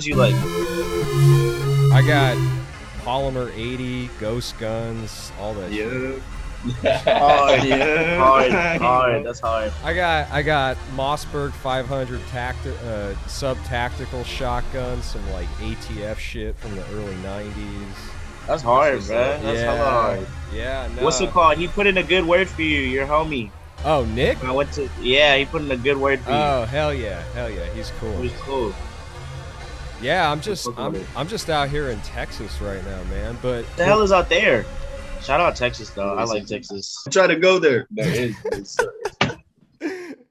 guns you like? I got Polymer 80, Ghost Guns, all that. shit. Yeah. Hard, yeah. hard, hard. That's hard. I got I got Mossberg 500 tacti- uh, sub tactical shotguns, some like ATF shit from the early 90s. That's hard, That's bro. That's yeah, hard. yeah. No. What's it called? He put in a good word for you. Your homie. Oh, Nick. I went to. Yeah, he put in a good word for you. Oh hell yeah, hell yeah, he's cool. He's cool. Yeah, I'm just I'm. I'm just out here in Texas right now, man. But What the hell is out there? Shout out Texas though. I like Texas. I Try to go there. There is. It's,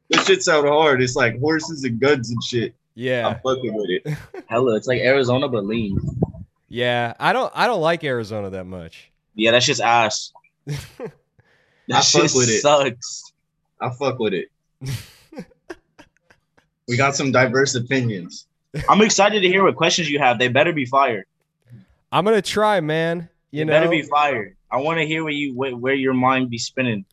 this shit sound hard. It's like horses and guns and shit. Yeah, I'm fucking with it. Hella, it's like Arizona but lean. yeah, I don't I don't like Arizona that much. Yeah, that's just ass. I That shit fuck with it. sucks. I fuck with it. we got some diverse opinions. I'm excited to hear what questions you have. They better be fired. I'm gonna try, man. You They know, better be fired. I want to hear where you where, where your mind be spinning.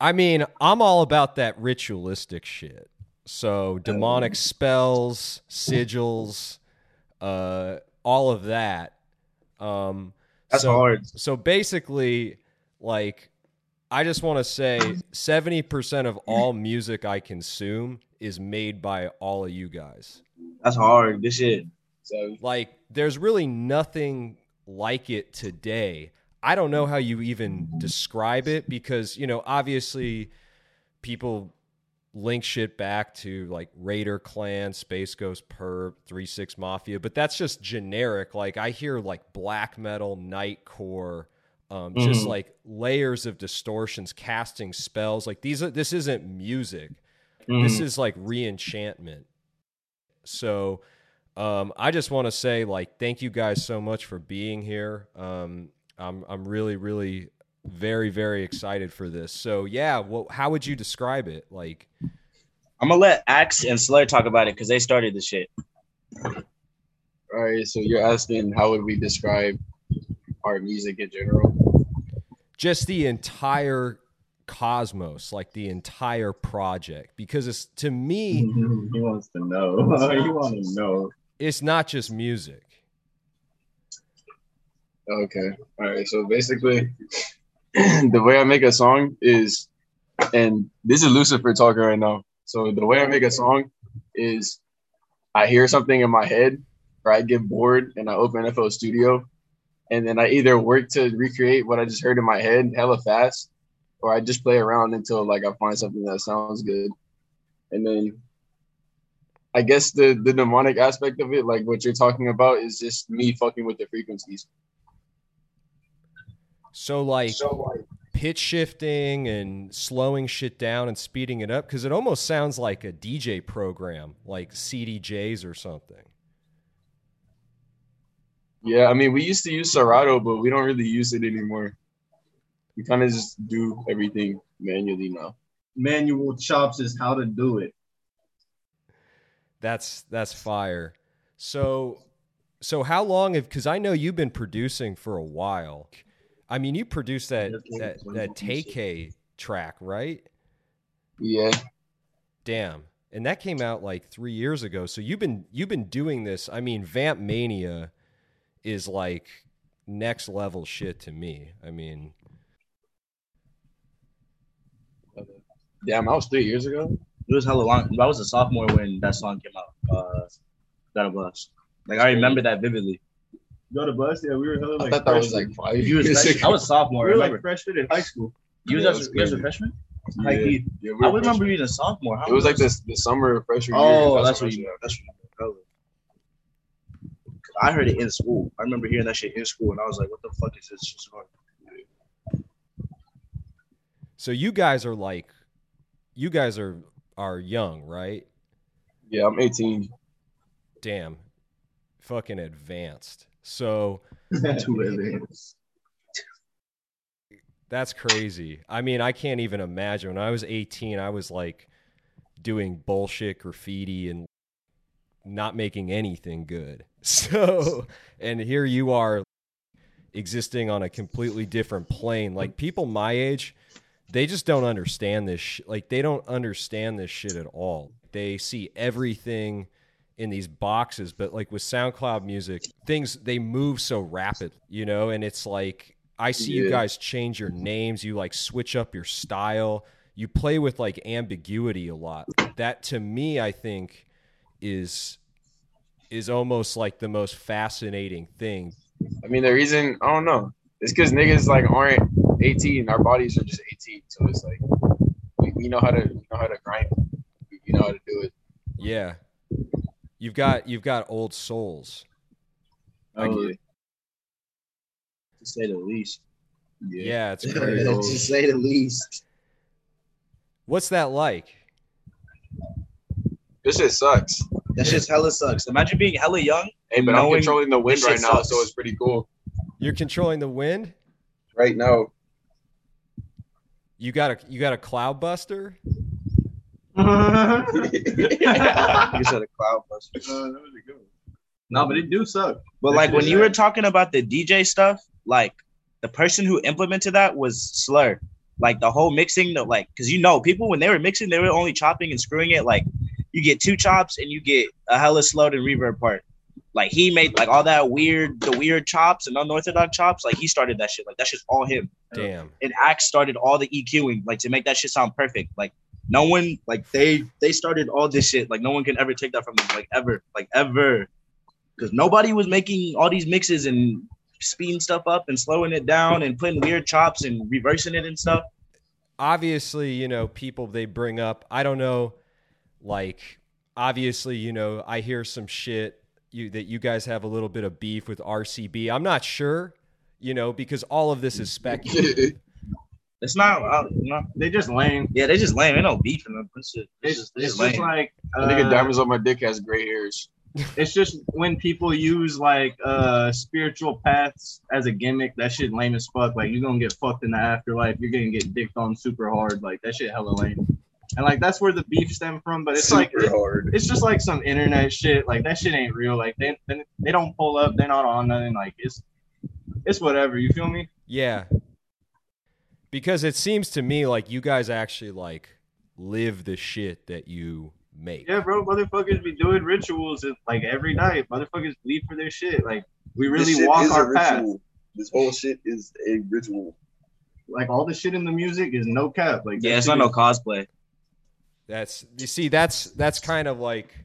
I mean, I'm all about that ritualistic shit. So demonic spells, sigils, uh, all of that. Um, That's so, hard. So basically, like, I just want to say, seventy percent of all music I consume is made by all of you guys. That's hard. This shit. So Like, there's really nothing like it today. I don't know how you even describe it because, you know, obviously people link shit back to like Raider Clan, Space Ghost Purrp, 3 6 Mafia, but that's just generic. Like, I hear like black metal, nightcore, um, just Mhm. like layers of distortions, casting spells. Like, these are, this isn't music this Mhm. is like re-enchantment so um, i just want to say like thank you guys so much for being here um, I'm, I'm really really very very excited for this so yeah well how would you describe it like I'm gonna let Axe and Slur talk about it because they started the shit. All right, so you're asking how would we describe our music in general? just the entire cosmos like the entire project because it's to me he wants to know. he want to know. it's not just music Okay. All right. So basically, the way I make a song is, and this is Lucifer talking right now. So the way I make a song is, I hear something in my head, or I get bored and I open FL Studio, and then I either work to recreate what I just heard in my head hella fast, or I just play around until like I find something that sounds good, and then. I guess the the demonic aspect of it, like what you're talking about, is just me fucking with the frequencies. so like So like pitch shifting and slowing shit down and speeding it up because it almost sounds like a DJ program, like CDJs or something. Yeah, I mean, we used to use Serato, but we don't really use it anymore. We kind of just do everything manually now. Manual chops is how to do it. That's that's fire. So so how long have because I know you've been producing for a while. I mean, you produced that that that Take track, right? Yeah, Damn. And that came out like three years ago. So you've been you've been doing this. I mean, Vamp Mania is like next level shit to me. I mean, damn, that was three years ago. It was hella long. I was a sophomore when that song came out. Uh, Got a bus. Like I remember that vividly. Got a bus? Yeah, we were hella I like. thought that was like five You was years fresh- ago. I was sophomore. we I were like freshman in high school. you was Yeah, as that's you guys were crazy. freshmen? Yeah. High key. Yeah, we I were remember freshmen. you as a sophomore. How It was like this. this the summer of freshman Oh, year. that's when what you. started. That's what you. I heard it in school. I remember hearing that shit in school, and I was like, "What the fuck is this so you guys are like, you guys are are young, right? Yeah, I'm 18. Damn, fucking advanced. So Too advanced. That's crazy. I mean, I can't even imagine. When I was 18, I was like doing bullshit graffiti and not making anything good. So, and here you are existing on a completely different plane. Like people my age, they just don't understand this sh- like they don't understand this shit at all. They see everything in these boxes, but like with SoundCloud music, things they move so rapid, you know, and it's like I see you guys change your names, you like switch up your style, you play with like ambiguity a lot. That to me I think is is almost like the most fascinating thing. I mean, the reason I don't know. It's because niggas like aren't 18. Our bodies are just 18, so it's like we, we know how to we know how to grind. We, we know how to do it. Yeah. You've got you've got old souls. Oh, I get to say the least. Yeah, it's to say the least. What's that like? This shit sucks. That shit's hella sucks. Imagine being hella young. Hey, but I'm controlling the wind right now, sucks. so it's pretty cool. You're controlling the wind? Right now, You got a you got a cloud buster? You said a cloud buster. Uh, no, but it do suck. But That like when when is you were talking about the DJ stuff, like the person who implemented that was Slur. Like the whole mixing, the like, because you know, people when they were mixing, they were only chopping and screwing it. Like you get two chops and you get a hella slowed and reverb part. Like he made like all that weird, the weird chops and unorthodox chops. Like he started that shit. Like that's just all him. Damn. And Axe started all the EQing, like to make that shit sound perfect. Like no one, like they they started all this shit. Like no one can ever take that from them. Like ever, like ever, because nobody was making all these mixes and speeding stuff up and slowing it down and putting weird chops and reversing it and stuff. Obviously, you know, people they bring up, I don't know, like obviously, you know, I hear some shit you that you guys have a little bit of beef with RCB. I'm not sure, you know, because all of this is speculative. It's not, uh, no. They just lame. yeah, they just lame. Ain't no beef in them. It's just, it's It's, just, it's it's just lame. like I nigga uh, diamonds on my dick has gray hairs. it's just when people use like uh spiritual paths as a gimmick, that shit lame as fuck. Like you're gonna get fucked in the afterlife. You're gonna get dicked on super hard. Like that shit hella lame. And like that's where the beef stem from. But it's like Super hard. it's just like some internet shit. Like that shit ain't real. Like they they, they don't pull up. They're not on nothing. Like it's it's whatever. You feel me? yeah. Because it seems to me like you guys actually like live the shit that you make. Yeah, bro. Motherfuckers be doing rituals like every night. Motherfuckers bleed for their shit. Like we really walk our path. ritual. This whole shit is a ritual. Like all the shit in the music is no cap. Like yeah, it's shit not no cosplay. That's you see that's that's kind of like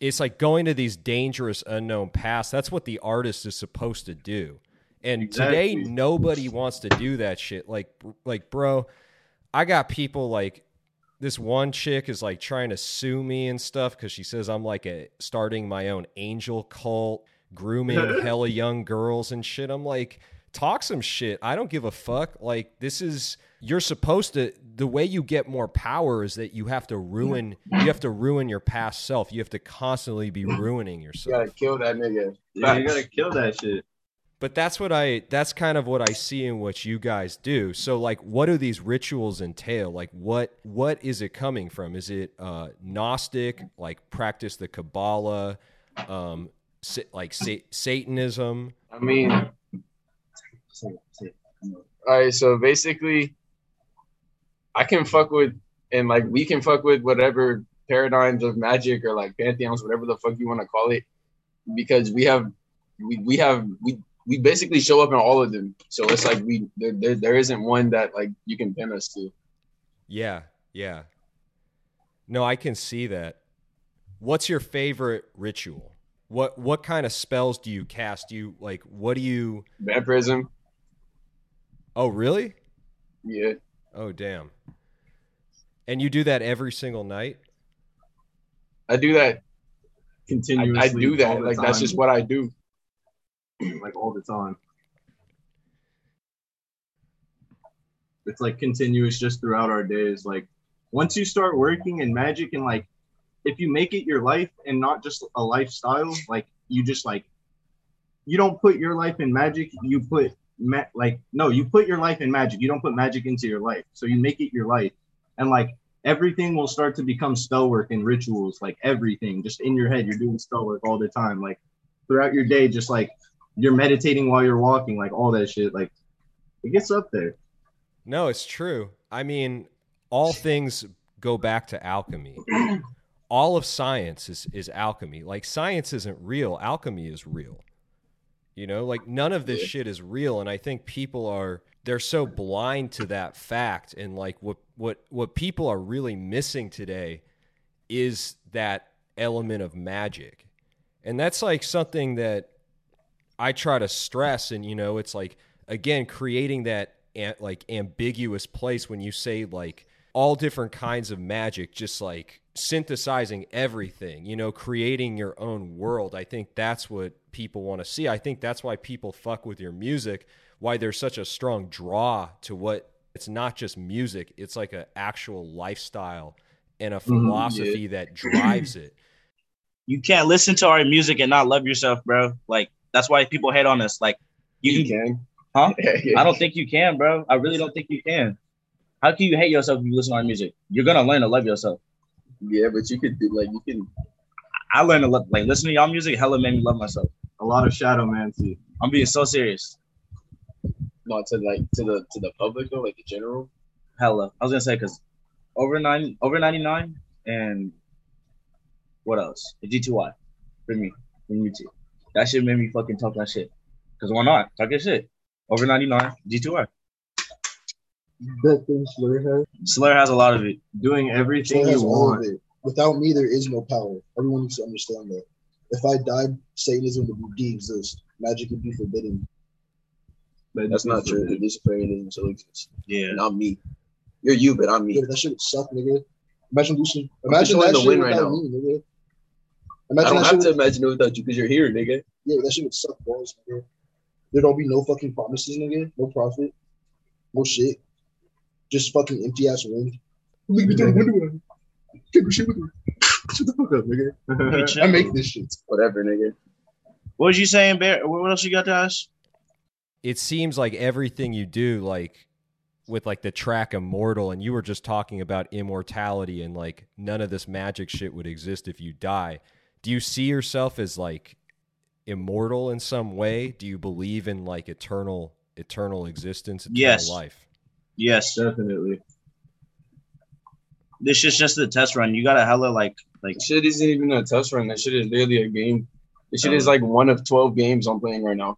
it's like going to these dangerous unknown paths. That's what the artist is supposed to do. And today nobody wants to do that shit. Like like bro, I got people like this one chick is like trying to sue me and stuff cuz she says I'm like a starting my own angel cult, grooming hella young girls and shit. I'm like talk some shit. I don't give a fuck. Like this is you're supposed to the way you get more power is that you have to ruin you have to ruin your past self. You have to constantly be ruining You yourself. gotta kill that nigga. Yeah, you gotta kill that shit. But that's what I that's kind of what I see in what you guys do. So like what do these rituals entail? Like what what is it coming from? Is it uh gnostic, like practice the Kabbalah, um sa- like sa- Satanism? I mean, all right. So basically, I can fuck with, and like we can fuck with whatever paradigms of magic or like pantheons, whatever the fuck you want to call it, because we have, we, we have we we basically show up in all of them. So it's like we there, there there isn't one that like you can pin us to. Yeah, yeah. No, I can see that. What's your favorite ritual? What what kind of spells do you cast? Do you like what do you Vampirism, Oh, really? yeah. Oh, damn. And you do that every single night? I do that. I, Continuously. I do that. the Like that's just what I do. like all the time. It's like continuous just throughout our days. Like once you start working in magic and like if you make it your life and not just a lifestyle, like you just like you don't put your life in magic, you put ma- like no, you put your life in magic. You don't put magic into your life. So you make it your life. And like everything will start to become spell work and rituals, like everything just in your head. You're doing spell work all the time. Like throughout your day, just like you're meditating while you're walking, like all that shit. Like it gets up there. No, it's true. I mean, all things go back to alchemy. all of science is is alchemy. Like science isn't real, alchemy is real. You know, like none of this shit is real and I think people are they're so blind to that fact and like what what what people are really missing today is that element of magic. And that's like something that I try to stress and you know, it's like again creating that like ambiguous place when you say like all different kinds of magic just like synthesizing everything you know creating your own world i think that's what people want to see i think that's why people fuck with your music why there's such a strong draw to what it's not just music it's like an actual lifestyle and a Mhm, philosophy that drives it You can't listen to our music and not love yourself, bro. Like that's why people hate on us. Like you, You can. Huh? I don't think you can, bro. I really don't think you can. How can you hate yourself if you listen to our music? You're gonna learn to love yourself. Yeah, but you could do like you can. I learned a lot. like listening to y'all music. Hella made me love myself. A lot of shadow mancy. I'm being so serious. Not to like to the to the public though, like the general. Hella. I was gonna say because over nine, over ninety nine, and what else? The G2Y for me, from YouTube. That shit made me fucking talk that shit. Cause why not? Talk your shit. Over ninety nine, G2Y. That thing Slur has. Slur has a lot of it. Doing everything Slur has you all of want. it. Without me, there is no power. Everyone needs to understand that. If I died, Satanism would de-exist. Magic would be forbidden. That's not true. The Luciferianism still exists. Yeah. And I'm me. You're you, but I'm me. Yeah, that shit would suck, nigga. Imagine losing. Imagine that the shit wind right without now. me, nigga. I don't have shit. to Would, imagine it without you because you're here, nigga. yeah, that shit would suck balls, nigga. There don't be no fucking promises, nigga. No profit. No shit. Just fucking empty ass wind. Look at me through the window. Take a shit with me. Shut the fuck up, nigga. I make this shit. Whatever, nigga. What was you saying, Bear? What else you got to ask? it seems like everything you do like with like the track immortal and you were just talking about immortality and like none of this magic shit would exist if you die do you see yourself as like immortal in some way do you believe in like eternal eternal existence eternal Yes. life Yes. Definitely. This is just a test run. You gotta hella like like That shit isn't even a test run. That shit is literally a game. This shit is oh. like one of twelve games I'm playing right now.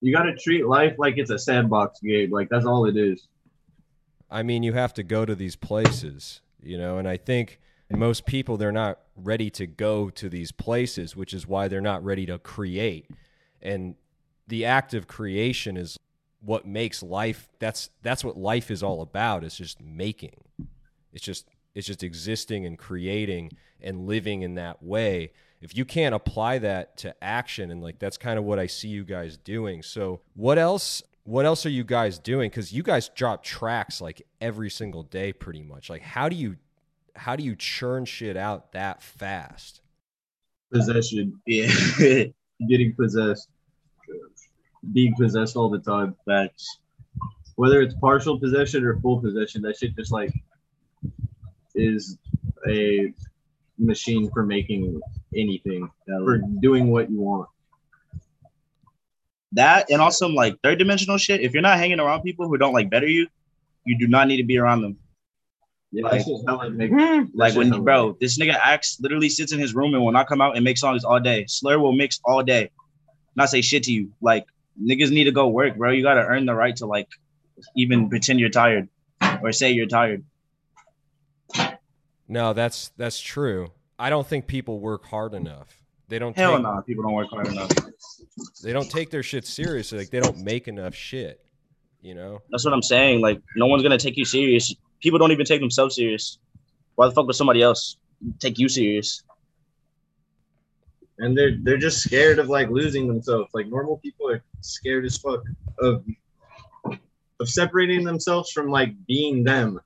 You gotta treat life like it's a sandbox game. Like that's all it is. i mean you have to go to these places you know and i think most people they're not ready to go to these places which is why they're not ready to create and the act of creation is what makes life that's that's what life is all about it's just making it's just it's just existing and creating and living in that way if you can't apply that to action and like that's kind of what i see you guys doing so what else what else are you guys doing because you guys drop tracks like every single day pretty much like how do you how do you churn shit out that fast Possession. yeah. Getting possessed. Being possessed all the time. Facts. Whether it's partial possession or full possession, that shit just like is a machine for making anything. For doing what you want. That and also some like third dimensional shit. If you're not hanging around people who don't like better you, you do not need to be around them. Yeah, Like- that make- hmm. Like when hella bro, this nigga acts literally sits in his room and will not come out and make songs all day. Slur will mix all day, not say shit to you. Like niggas need to go work, bro. You gotta earn the right to like even pretend you're tired or say you're tired. no that's that's true i don't think people work hard enough they don't Hell take, no, people don't work hard enough. they don't take their shit seriously like they don't make enough shit you know That's what I'm saying. Like no one's gonna take you serious. People don't even take themselves serious. Why the fuck would somebody else take you serious? And they're they're just scared of like losing themselves. Like normal people are scared as fuck of of separating themselves from like being them,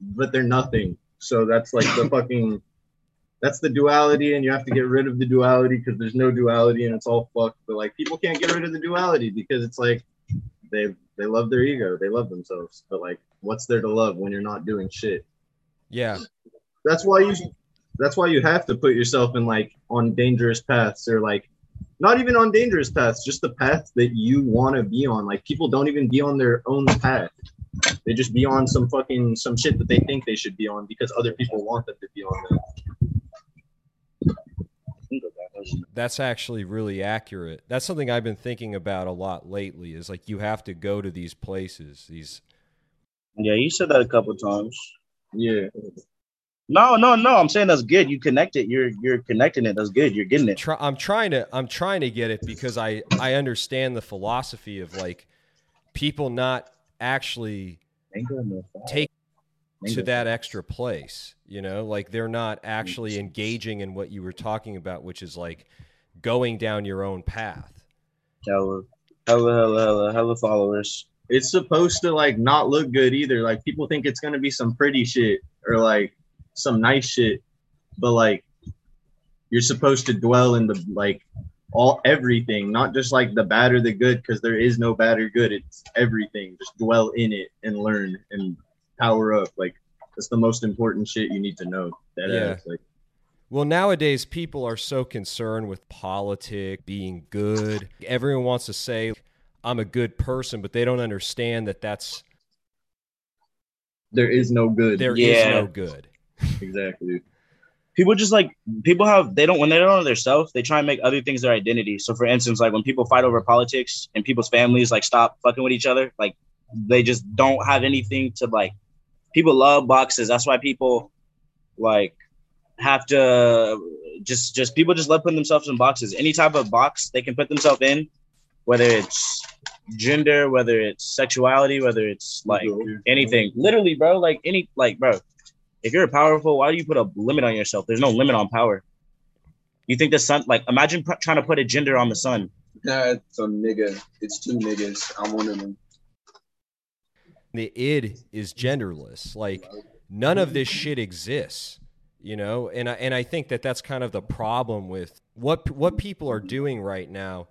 but they're nothing. So that's like the fucking that's the duality, and you have to get rid of the duality because there's no duality and it's all fucked. But like people can't get rid of the duality because it's like they they love their ego, they love themselves. But like, what's there to love when you're not doing shit? yeah that's why you that's why you have to put yourself in like on dangerous paths or like not even on dangerous paths just the path that you want to be on like people don't even be on their own path They just be on some fucking some shit that they think they should be on because other people want them to be on them. That's actually really accurate. That's something I've been thinking about a lot lately. Is like you have to go to these places. These Yeah, you said that a couple times. Yeah. No, no, no. I'm saying that's good. You connect it. You're you're connecting it. That's good. You're getting it. try, I'm trying to I'm trying to get it because I I understand the philosophy of like people not actually take to that extra place you know like they're not mm. actually engaging in what you were talking about which is like going down your own path Hella, hella, hella, hella, hella followers. It's supposed to like not look good either. Like people think it's gonna be some pretty shit or like some nice shit, but like you're supposed to dwell in the like all everything, not just like the bad or the good, because there is no bad or good. It's everything. Just dwell in it and learn and power up. Like that's the most important shit you need to know. That Yeah. ass, like well nowadays people are so concerned with politics being good everyone wants to say i'm a good person but they don't understand that that's there is no good. there is Yeah. no good exactly. People just like people have they don't when they don't know their self, they try and make other things their identity. So for instance, like when people fight over politics and people's families like stop fucking with each other, like they just don't have anything to like people love boxes. That's why people like have to just just people just love putting themselves in boxes. Any type of box they can put themselves in, whether it's gender, whether it's sexuality, whether it's like anything. Literally, bro, like any like bro. If you're powerful, why do you put a limit on yourself? There's no limit on power. You think the sun like imagine pr- trying to put a gender on the sun. That's a nigga. It's two niggas. I'm one of them. the id is genderless like none of this shit exists you know and I, and I think that that's kind of the problem with what what people are doing right now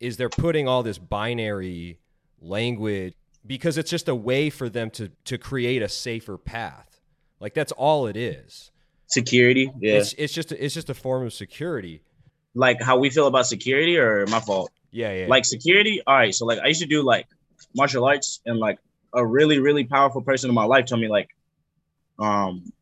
is they're putting all this binary language because it's just a way for them to to create a safer path like that's all it is Security, yeah. it's it's just a, it's just a form of security like how we feel about security, or my fault. yeah yeah Like security. All right, so like I used to do like martial arts, and like a really really powerful person in my life told me like, um,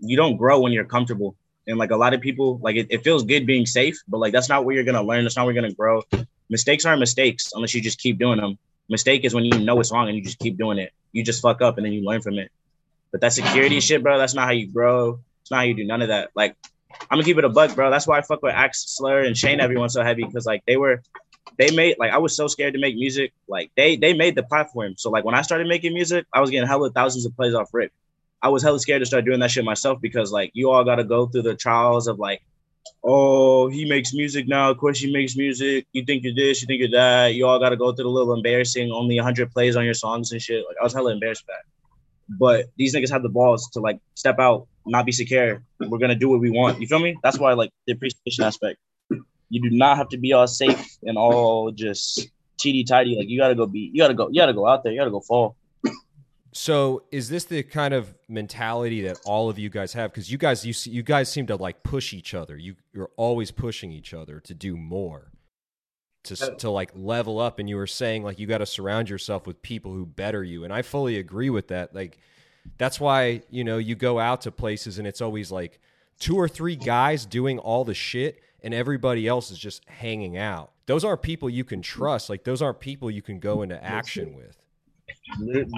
you don't grow when you're comfortable. And like a lot of people, like it, it feels good being safe, but like that's not where you're gonna learn. That's not where you're gonna grow. Mistakes aren't mistakes unless you just keep doing them. Mistake is when you know it's wrong and you just keep doing it. You just fuck up and then you learn from it. But that security shit, bro, that's not how you grow. It's not how you do none of that. Like, I'm gonna keep it a buck, bro. That's why I fuck with Axe Slur and Shane everyone so heavy because like they were, they made like I was so scared to make music. Like they they made the platform. So like when I started making music, I was getting hella thousands of plays off rip. I was hella scared to start doing that shit myself because like you all got to go through the trials of like, oh he makes music now. Of course he makes music. You think you're this, you think you're that. You all got to go through the little embarrassing only 100 plays on your songs and shit. Like I was hella embarrassed that. But these niggas have the balls to like step out, not be secure. We're gonna do what we want. You feel me? That's why like the appreciation aspect. You do not have to be all safe and all just cheaty tidy. Like you gotta go be. You gotta go. You gotta go out there. You gotta go fall. So is this the kind of mentality that all of you guys have? Because you guys, you see, you guys seem to like push each other. You you're always pushing each other to do more, to s- to like level up. And you were saying like you got to surround yourself with people who better you, and I fully agree with that. Like that's why you know you go out to places and it's always like two or three guys doing all the shit, and everybody else is just hanging out. Those aren't people you can mm-hmm. trust. Like those aren't people you can go into action with.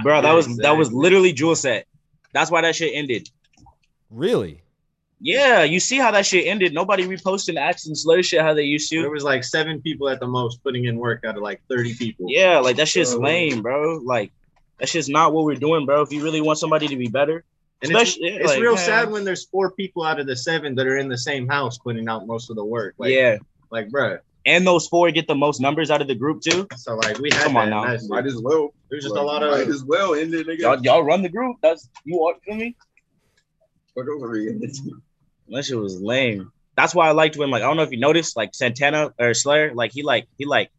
Bro, that was that was literally Jewel set. That's why that shit ended. Really. Yeah, you see how that shit ended. Nobody reposting Axe and Slur shit how they used to. There was like seven people at the most putting in work out of like 30 people. Yeah, like that shit's Bro. lame, bro. Like that shit's not what we're doing, bro. If you really want somebody to be better, And it's, Especially- it's like, real man. sad when there's four people out of the seven that are in the same house putting out most of the work. Like, yeah. Like, bruh. And those four get the most numbers out of the group too. So like we had Come on now. message. Might as well. There's just a lot of Might as well end it, nigga. Y'all, y'all run the group. That's you want feel me? Fuck over here. That shit was lame. That's why I liked when like I don't know if you noticed like Santana or Slayer like he like he like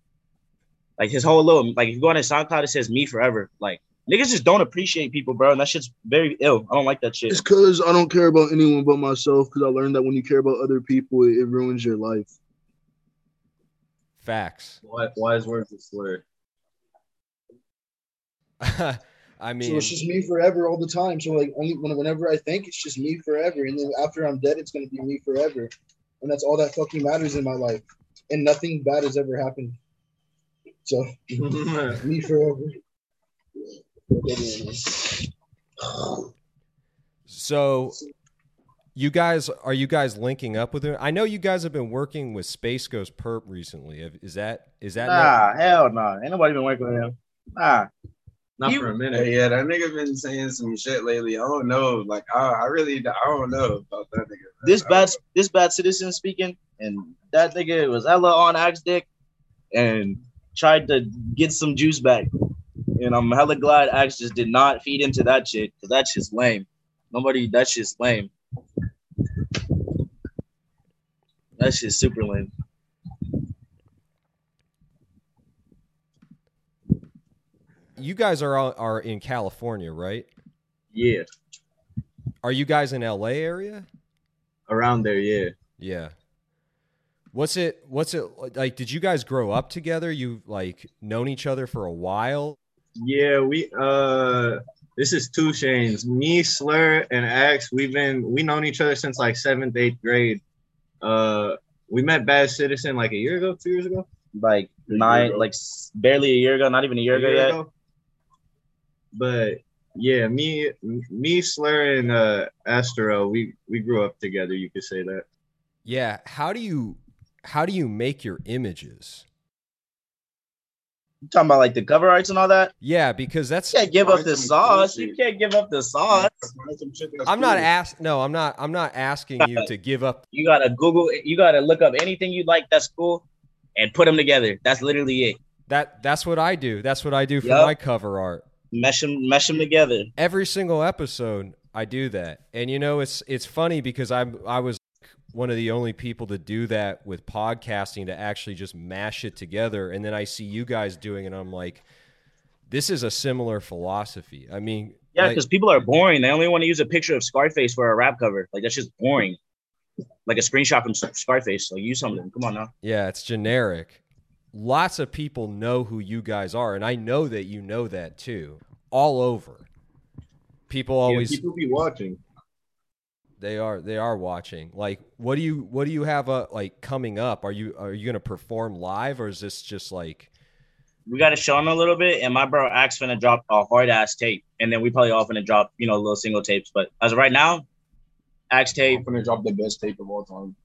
like his whole little like if you go on his SoundCloud it says me forever like niggas just don't appreciate people bro and that shit's very ill. I don't like that shit. It's because I don't care about anyone but myself. Because I learned that when you care about other people, it, it ruins your life. Facts. Wise, wise words of slur. I mean, So mean, it's just me forever all the time. So like only when, whenever I think, it's just me forever, and then after I'm dead, it's gonna be me forever, and that's all that fucking matters in my life. And nothing bad has ever happened. So me forever. so you guys are you guys linking up with him? I know you guys have been working with Space Ghost Purrp recently. Is that is that Nah, hell no. Ain't nobody been working with him. Nah. Not You- for a minute. yeah, that nigga been saying some shit lately. I don't know. Like, I, I really, I don't know about that nigga. This bad don't this bad citizen speaking, and that nigga was Ella on Axe Dick and tried to get some juice back. And I'm hella glad Axe just did not feed into that shit, because that's just lame. Nobody that shit's lame. That shit's super lame. You guys are all- are in California, right? Yeah, Are you guys in LA area? around there. Yeah. Yeah. What's it what's it like did you guys grow up together? You like known each other for a while? Yeah, we uh this is two Shanes. Me, Slur, and Axe, we've been we known each other since like seventh, eighth grade. Uh we met Bad Citizen like a year ago, two years ago. Like nine, like barely a year ago, not even a year ago yet. But yeah, me me, Slur, and uh Astro, we we grew up together, you could say that. Yeah, how do you how do you make your images? You talking about like the cover arts and all that? Yeah, because that's You can't give up the sauce. You can't give up the sauce. Find some shit that's I'm not cool. ask no, I'm not I'm not asking you to give up You gotta Google. You gotta look up anything you like that's cool, and put them together. That's literally it. that that's what I do. That's what I do for Yup. my cover art. Mesh them, mesh them together. every single episode I do that. And you know it's it's funny because I'm I was one of the only people to do that with podcasting to actually just mash it together and then I see you guys doing it and I'm like this is a similar philosophy. I mean Yeah, like- because people are boring. They only want to use a picture of Scarface for a rap cover. Like that's just boring. Like a screenshot from Scarface. Like use something. Come on now. yeah, it's generic. Lots of people know who you guys are and I know that you know that too. All over. People always yeah, people be watching. They are they are watching. Like what do you what do you have uh, like coming up? Are you are you going to perform live or is this just like We gotta show them a little bit, and my bro Axe finna drop a hard ass tape, and then we probably all finna drop you know little single tapes. But as of right now, Axe tape. I'm gonna drop the best tape of all time.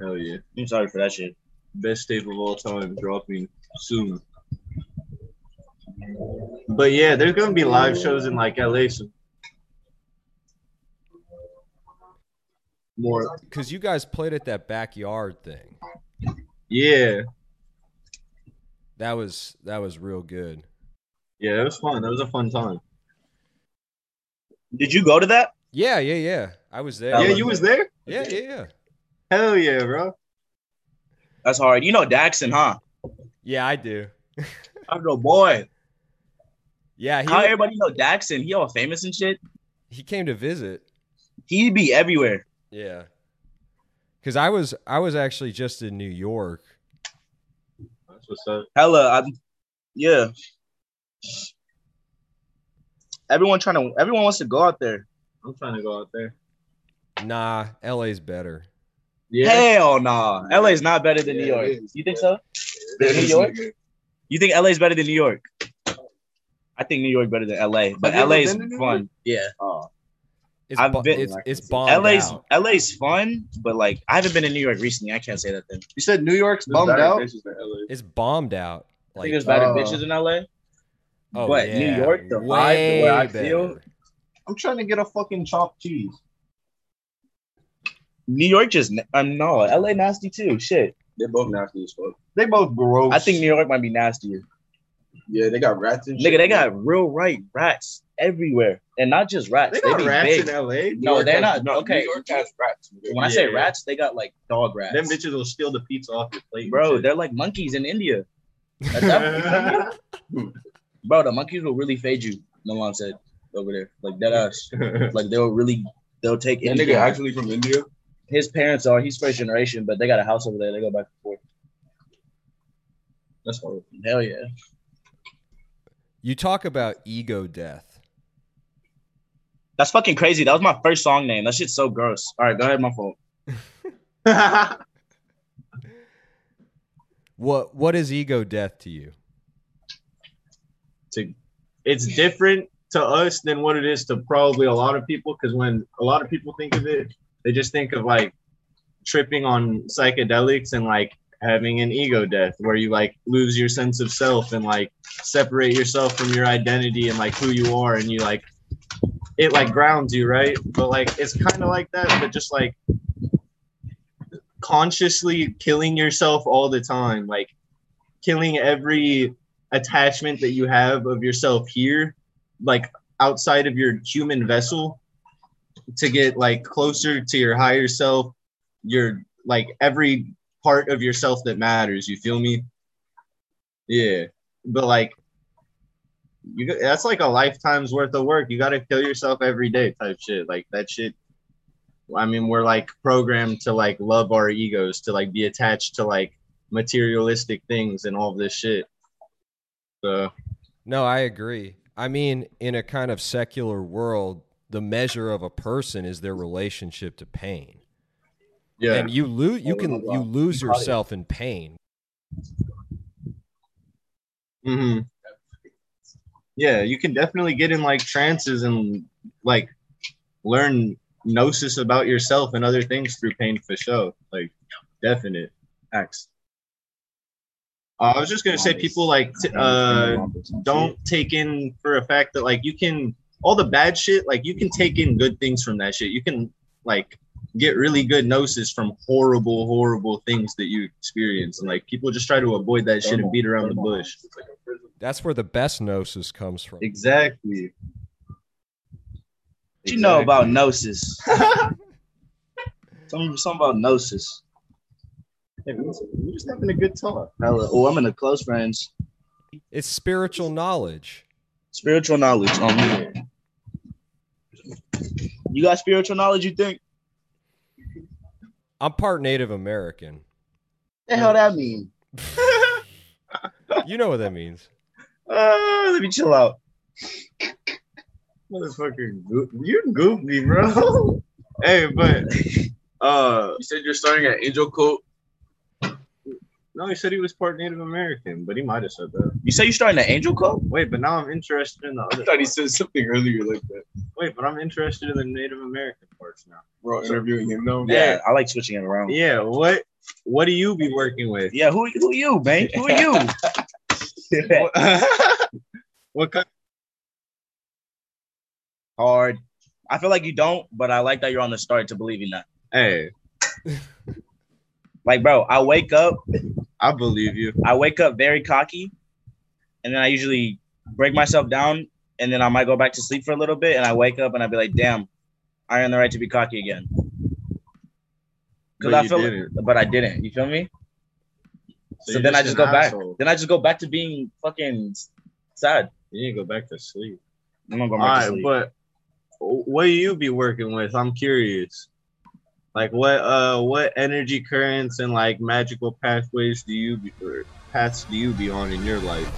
Hell yeah. I'm sorry for that shit. Best tape of all time dropping soon. But yeah, there's gonna be live shows in like LA soon. More cuz you guys played at that backyard thing. yeah. That was that was real good. Yeah, it was fun. That was a fun time. Did you go to that? Yeah, yeah, yeah. I was there. Yeah, you was there? Yeah, yeah, yeah. Hell yeah, bro. That's hard. You know Daxon, huh? Yeah, I do. I go, boy. Yeah, How everybody know Daxon? He all famous and shit. he came to visit. He'd be everywhere. Yeah. Cuz I was I was actually just in New York. That's what's up. Hella, I'm, yeah. Everyone trying to. Everyone wants to go out there. I'm trying to go out there. Nah, LA's better. Yeah. Hell nah. LA is not better than New York. You think so? New York? You think LA is better than New York? I think New York better than LA, but Have you ever LA is been to New fun. Yeah. Oh, It's I've bu- been- it's it's bombed LA's out. LA's fun, but like I haven't been in New York recently. I can't say that then. You said New York's there's bummed out. places than LA. It's bombed out. I think there's better uh, bitches in LA. oh, but New York, the vibe, the way way I better. feel- I'm trying to get a fucking chopped cheese. New York just um no, LA nasty too. Shit. They're both nasty as fuck. They both gross. I think New York might be nastier. Yeah, they got rats and Nigga, shit. they got real right rats everywhere, and not just rats. they They, got be rats big. in LA. New No, York they're has- not. no, okay. New York has rats. When I say Yeah. rats, they got like dog rats. Them bitches will steal the pizza off your plate. Bro, they're like monkeys in India. At that point- Bro, the monkeys will really fade you. Milan said over there, like dead ass. Like they'll really, they'll take That nigga India. actually from India. His parents are. He's first generation, but they got a house over there. They go back and forth. That's horrible. Hell yeah. You talk about ego death. That's fucking crazy. That was my first song name. That shit's so gross. All right, go ahead, my fault. What what is ego death to you? to it's different to us than what it is to probably a lot of people because when a lot of people think of it they just think of like tripping on psychedelics and like having an ego death where you like lose your sense of self and like separate yourself from your identity and like who you are and you like it like grounds you right? But like it's kind of like that but just like consciously killing yourself all the time like killing every attachment that you have of yourself here, like outside of your human vessel, to get like closer to your higher self, your like every part of yourself that matters. You feel me? Yeah, but like you that's like a lifetime's worth of work. You got to kill yourself every day, type shit. Like that shit. I mean, we're like programmed to like love our egos, to like be attached to like materialistic things and all this shit. So No, I agree. I mean, in a kind of secular world, the measure of a person is their relationship to pain. yeah, And you lose you can you lose yourself in pain. hmm Yeah, you can definitely get in like trances and like learn gnosis about yourself and other things through pain for sure. Like, definite. X. Uh, I was just gonna say, people like t- uh, don't take in for a fact that like you can all the bad shit. Like you can take in good things from that shit. You can like get really good gnosis from horrible, horrible things that you experience, and like people just try to avoid that shit and beat around the bush. That's where the best gnosis comes from. Exactly. What you know about gnosis? Something, something about gnosis. Hey, we're we're just having a good talk. Hella. Oh, I'm in the close friends. It's spiritual knowledge. Spiritual knowledge. Um, you got spiritual knowledge? You think? I'm part Native American. The hell that mean? You know what that means. Uh, let me chill out. Motherfucker, goo- you're goofy, bro. hey, but uh, You said you're starting at Angel Coat. No, he said he was part Native American, but he might have said that. You say you starting the Angel Code? Wait, but now I'm interested in the I other. thought he said something earlier like that. Wait, but I'm interested in the Native American parts now. We're all interviewing him now. Yeah, I like switching it around. Yeah, what what do you be working with? Yeah, who who you, man? Who are you? what, what kind? Hard. I feel like you don't, but I like that you're on the start to believing that. Hey, Like, bro, I wake up, I believe you. I wake up very cocky, and then I usually break myself down, and then I might go back to sleep for a little bit, and I wake up and I'd be like, damn, I earned the right to be cocky again. Because But I feel, didn't. but I didn't. You feel me? So, you're then I just go back. Then I just go back to being fucking sad. You need to go back to sleep. I'm gonna go All back to right, sleep. but what do you be working with? I'm curious. Like what uh what energy currents and like magical pathways do you be, or paths do you be on in your life?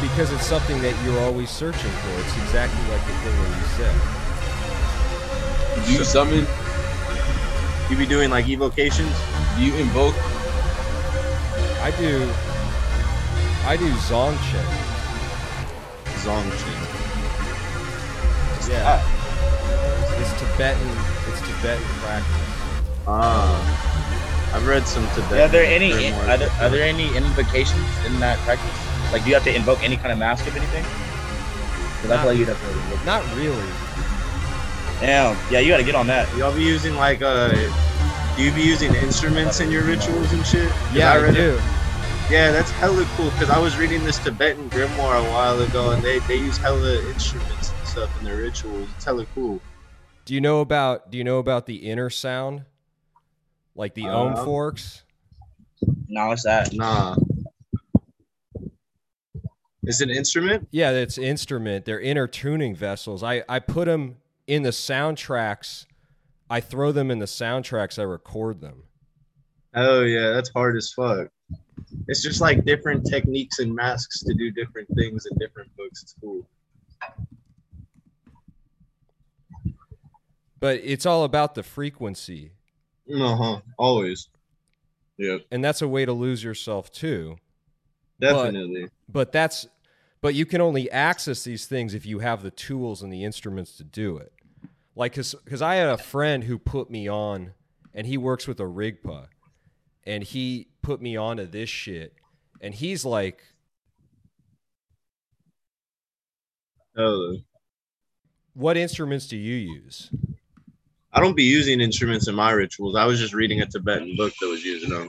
Because it's something that you're always searching for. It's exactly like the thing that you said. Do you summon? You be doing like evocations? Do you invoke? I do. I do Dzogchen. Dzogchen. Yeah. It's Tibetan. It's Tibetan practice. Ah. I've read some Tibetan. Yeah, are there any grimoires are there, are there any invocations in that practice? Like, do you have to invoke any kind of mask of anything? Because I Not- feel like you'd have to. Invoke. Not really. Damn. Yeah, you got to get on that. Y'all be using like uh do you be using instruments in your rituals and shit? Yeah, I, read it- do. Yeah, that's hella cool because I was reading this Tibetan grimoire a while ago and they, they use hella instruments and stuff in their rituals. It's hella cool. Do you know about? Do you know about the inner sound? Like the ohm Uh, forks? Now what's that? Nah. Is it an instrument? Yeah, it's instrument. They're inner tuning vessels. I I put them in the soundtracks. I throw them in the soundtracks. I record them. Oh yeah, that's hard as fuck. It's just like different techniques and masks to do different things in different books. It's cool. But it's all about the frequency, Uh huh. Always. Yep. and that's a way to lose yourself too. Definitely. But that's but you can only access these things if you have the tools and the instruments to do it. Like cuz I had a friend who put me on and he works with a rigpa and he put me onto this shit and he's like Oh. what instruments do you use? I don't be using instruments in my rituals. I was just reading a Tibetan book that was using them.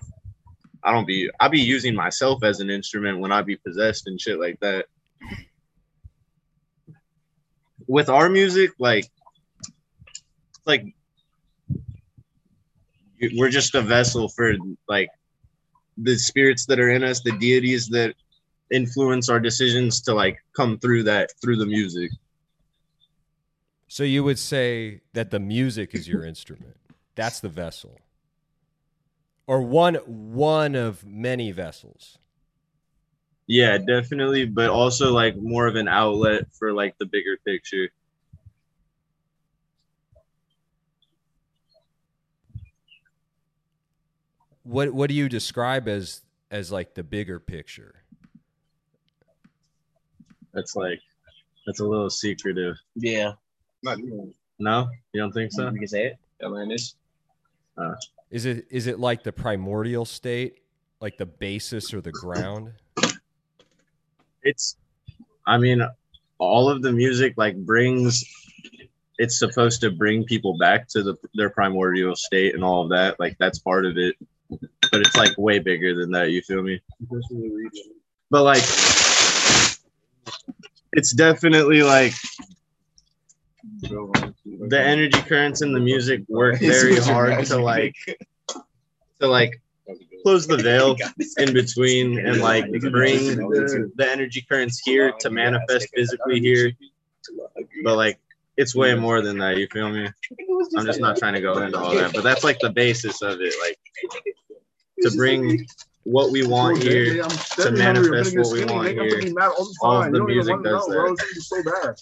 I don't be. I be using myself as an instrument when I be possessed and shit like that. With our music, like, like we're just a vessel for like the spirits that are in us, the deities that influence our decisions to like come through that through the music. So you would say that the music is your instrument. That's the vessel. Or one one of many vessels. Yeah, definitely, but also like more of an outlet for like the bigger picture. What what do you describe as as like the bigger picture? That's like that's a little secretive. Yeah. Not even No, you don't think so? You can say it. Atlantis. Uh. Is it is it like the primordial state, like the basis or the ground? It's, I mean, all of the music like brings. It's supposed to bring people back to the their primordial state and all of that. Like that's part of it, but it's like way bigger than that. You feel me? But like, it's definitely like the energy currents in the music work very hard to like to like close the veil in between and like bring the, the energy currents here to manifest physically here. but like it's way more than that you feel me? I'm just not trying to go into all that but that's like the basis of it like to bring what we want here to manifest what we want here all of the music does that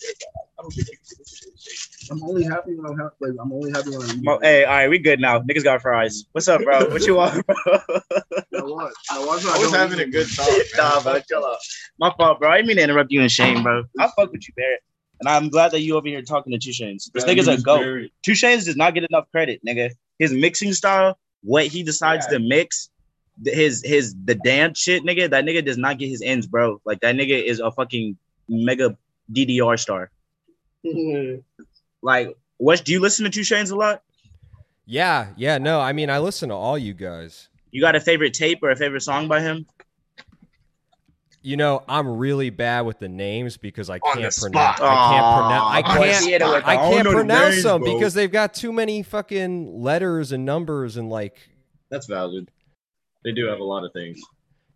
I'm only happy when I'm happy. Like, I'm only happy when I'm. Mo- Hey, all right, we good now. Niggas got fries. What's up, bro? What you want, bro? Now what? Now watch i was having a good talk nah, bro, chill out. My fault, bro. I didn't mean to interrupt you and Shane, bro. I fuck with you, Barrett. And I'm glad that you over here talking to Two Shanes. This nigga's a goat. Two Shanes does not get enough credit, nigga. His mixing style, what he decides to mix, th- his his the dance shit, nigga. That nigga does not get his ends, bro. Like that nigga is a fucking mega DDR star. Like, what do you listen to Two Shanes a lot? Yeah, yeah, no. I mean, I listen to all you guys. You got a favorite tape or a favorite song by him? You know, I'm really bad with the names because I can't pronounce. I can't pronounce. I can't. see it with I can't know the pronounce names, them bro. because they've got too many fucking letters and numbers and like. that's valid they do have a lot of things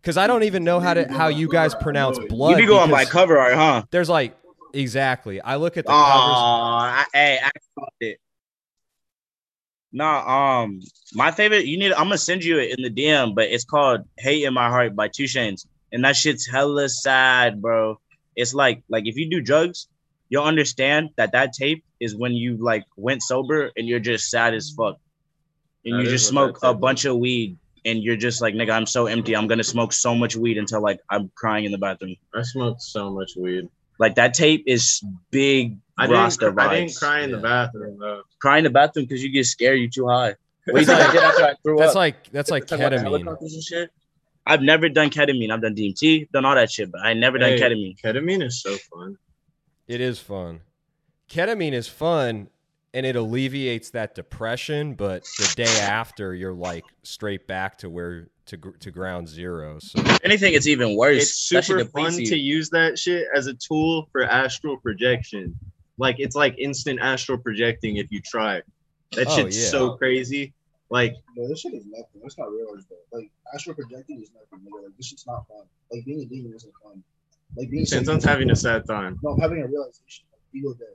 Because I don't even know how to how you guys pronounce blood. you be going by because cover art, huh? There's like exactly. I look at the Oh, covers. I, hey, I fucked it. Nah, um, my favorite. You need. I'm gonna send you it in the DM, but it's called "Hate in My Heart" by Two Shanes. and that shit's hella sad, bro. It's like like if you do drugs, you'll understand that that tape is when you like went sober and you're just sad as fuck, and That you just smoke a bunch of weed, and you're just like, nigga, I'm so empty. I'm gonna smoke so much weed until like I'm crying in the bathroom. I smoked so much weed. Like that tape is big. I didn't. Rasta cr- I didn't cry in the bathroom though. Cry in the bathroom because you get scared. You too high. What do you think I did after I threw That's up? like that's like Talking about the ketamine. helicopters and shit. I've never done ketamine. I've done DMT, done all that shit, but I never done ketamine. Ketamine is so fun. It is fun. Ketamine is fun and it alleviates that depression, but the day after you're like straight back to where to gr- to ground zero. So anything, it's even worse. It's super fun you. to use that shit as a tool for astral projection. Like it's like instant astral projecting if you try. That Oh, shit's yeah. so crazy. Like No, this shit is nothing. That's not realized though. Like astral projecting is nothing. Nigga. Like this shit's not fun. Like being a demon isn't fun. Like being Santon's having a sad time. no, I'm having a realization. Like ego death,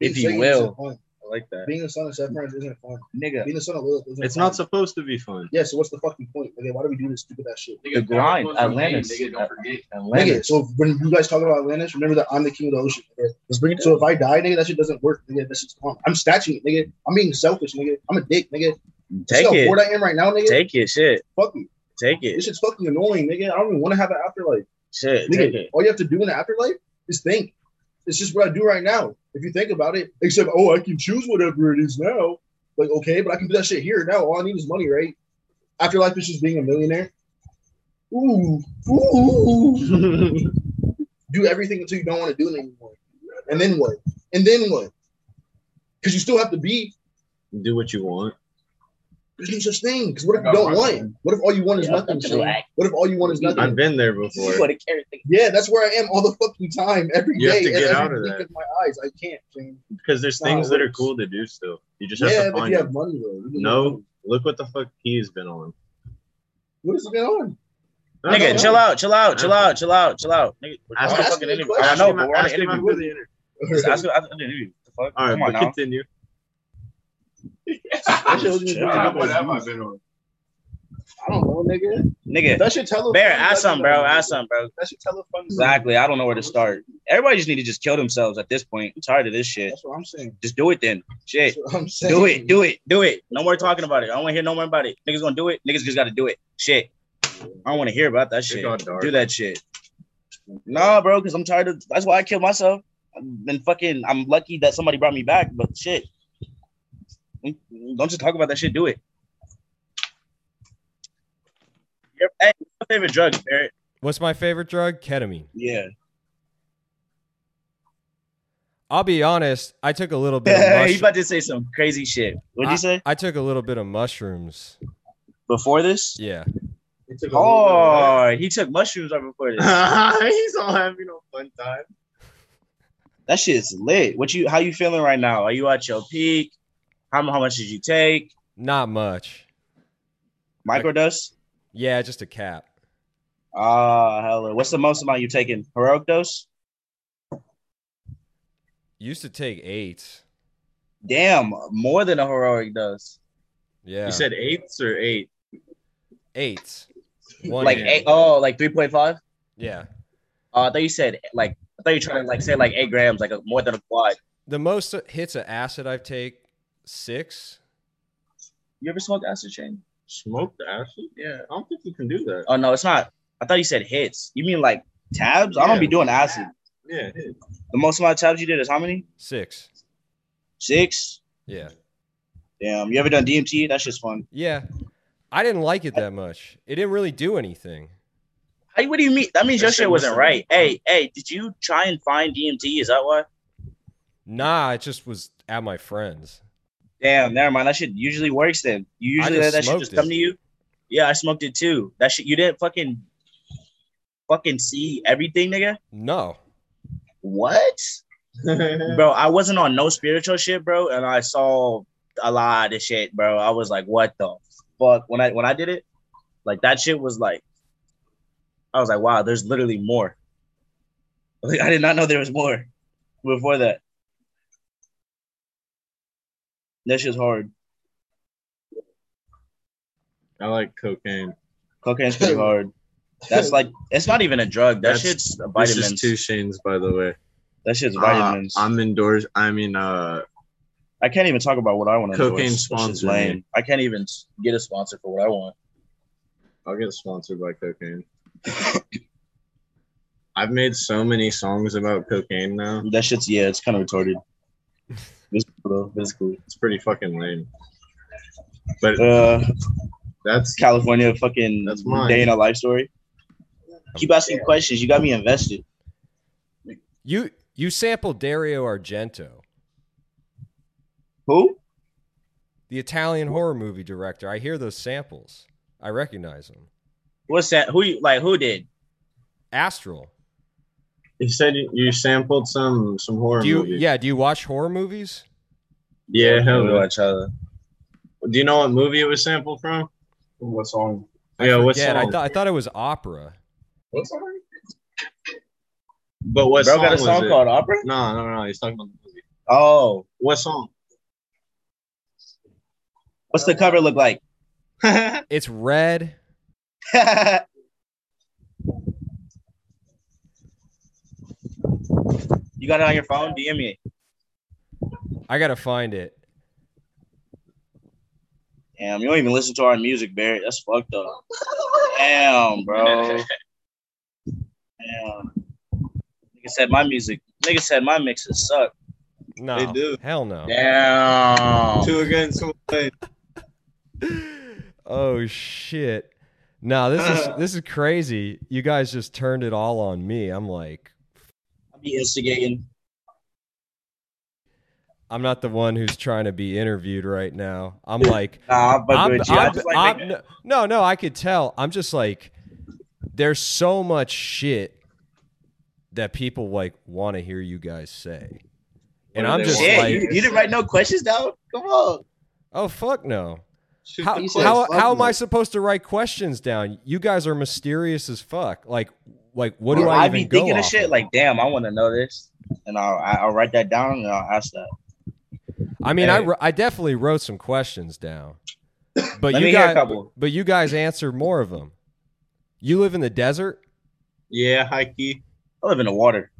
if you will. If Being you Satan will. isn't fun. I like that. Being the son of Sephiroth isn't fun. Nigga, Being the son of Lilith isn't It's fun. not supposed to be fun. Yeah, so what's the fucking point? Nigga, why do we do this stupid ass shit? the grind. Atlantis. Nigga, don't forget. Nigga, so when you guys talk about Atlantis, remember that I'm the king of the ocean. Nigga. Let's bring it. So if I die, nigga, that shit doesn't work. Nigga, that shit's gone. I'm statching it, nigga. I'm being selfish, nigga. I'm a dick, nigga. Take See how it. bored I am right now, nigga. Take it. Shit. Fuck you. Take it. This shit's fucking annoying, nigga. I don't even want to have an afterlife. Shit. Take Nigga, it. all you have to do in the afterlife is think. It's just what I do right now. If you think about it, except oh, I can choose whatever it is now. Like okay, but I can do that shit here now. All I need is money, right? Afterlife is just being a millionaire. Ooh, ooh. do everything until you don't want to do it anymore, and then what? And then what? Because you still have to be. Do what you want. There's no such thing. Because what if you don't want? What if all you want is nothing? What if all you want is nothing? I've been there before. Yeah, that's where I am all the fucking time, every day. You have to get out of blink that. of my eyes, I can't. Shane. Because there's Nah, things that are cool to do still. You just have Yeah, to but find you have money though. No, money. look what the fuck he's been on. What is going on? I don't Nigga, know. chill out, chill out, chill out, chill out, chill out. Nigga, we're Ask on a fucking interview. a I question. know, but we're on ask an interview. the interview. Ask him after the interview. The fuck? All right, Come on but continue. That shit was just Chill. What have I been on? I don't know, nigga. Nigga, That should tell Bear, ask something, bro. Ask something, bro. That should tell a fun. Exactly. I don't know where to start. Everybody just need to just kill themselves at this point. I'm tired of this shit. That's what I'm saying. Just do it then. Shit. That's what I'm saying. Do it. Do it. Do it. No more talking about it. I don't want to hear no more about it. Niggas gonna do it. Niggas just gotta do it. Shit. I don't want to hear about that shit. Do that shit. Nah, bro, because I'm tired of. That's why I killed myself. I've been fucking. I'm lucky that somebody brought me back, but shit. Don't just talk about that shit. Do it. Your, hey, what's your favorite drug, Barrett? what's my favorite drug? Ketamine. Yeah. I'll be honest, I took a little bit of He's about to say some crazy shit. What'd I, you say? I took a little bit of mushrooms. Before this? Yeah. Oh, he took mushrooms right before this. He's all having a fun time. That shit's lit. What you? How you feeling right now? Are you at your peak? How, how much did you take? Not much. Microdose? Yeah, just a cap. Ah, hell. What's the most amount you taking? Heroic dose? Used to take eight. Damn, more than a heroic dose. Yeah. You said eights or eight? eight. One like eight. eight, oh, like three point five. Yeah. Uh, I thought you said like I thought you were trying to like say like eight grams, like a, more than a quad. The most hits of acid I've take six. You ever smoked acid chain? Smoked acid? Yeah. I don't think you can do that. Oh no, it's not. I thought you said hits. You mean like tabs? I don't Yeah. be doing acid. Yeah. The most amount of tabs you did is how many? Six. Six. Yeah. Damn. You ever done DMT? That shit's fun. Yeah. I didn't like it that much. It didn't really do anything. Hey, what do you mean? That means your shit shit wasn't right. Hey, hey, did you try and find DMT? Is that why? Nah, it just was at my friends. Damn, never mind. That shit usually works then. You usually let that shit just it. come to you. Yeah, I smoked it too. That shit you didn't fucking fucking see everything, nigga. No. What? bro, I wasn't on no spiritual shit, bro, and I saw a lot of shit, bro. I was like, what the fuck? When I when I did it, like that shit was like I was like, wow, there's literally more. Like, I did not know there was more before that. That shit's hard. I like cocaine. Cocaine's pretty hard. That's like it's not even a drug. That That's- shit's This vitamins. is two Shanes, by the way. that shit's Uh, vitamins. I'm indoors. I mean, uh, I can't even talk about what I want to Cocaine Which is sponsor me. lame. I can't even get a sponsor for what I want. I'll get sponsored by cocaine. I've made so many songs about cocaine now. That shit's yeah, it's kind of retarded. It's cool. though. It's cool. It's pretty fucking lame. But Uh, that's California fucking That's mine. day in a life story. Keep asking questions. You got me invested. You you sampled Dario Argento, Who? the Italian horror movie director. I hear those samples. I recognize them. What's that? Who? You, like who did? Astral. you said you- you sampled some some horror Do you movie. yeah, do you watch horror movies? Yeah, hell We yeah. watch, uh, Do you know what movie it was sampled from? What song? yeah, what Yeah, I song? thought I thought it was opera. What song? but what bro song got a was song it? called Opera. No, no, no. He's talking about the movie. Oh, What song? what's the cover look like? It's red. you got it on your phone? DM me. I gotta find it. Damn, you don't even listen to our music, Barrett. That's fucked up. Damn, bro. Damn. Nigga said my music. Nigga said my mixes suck. No, They do. hell no. Damn. Two against one. Oh shit. No, this is this is crazy. You guys just turned it all on me. I'm like, I'll be instigating. I'm not the one who's trying to be interviewed right now. I'm like, Nah, I'm, good. You. I I'm- like I'm- making- no, no, I could tell. I'm just like, there's so much shit that people like want to hear you guys say, and I'm just? Shit, like, you, you didn't write no questions down? Come on. oh fuck no. How, how, how am. I supposed to write questions down? You guys are mysterious as fuck. Like, like what do I I even be thinking of shit of? like, damn, I want to know this, and I'll I'll write that down and I'll ask that. I mean, I, Hey. wr- I definitely wrote some questions down, but Let you me hear a guys, couple. but you guys answer more of them. You live in the desert. Yeah, high key. I live in the water.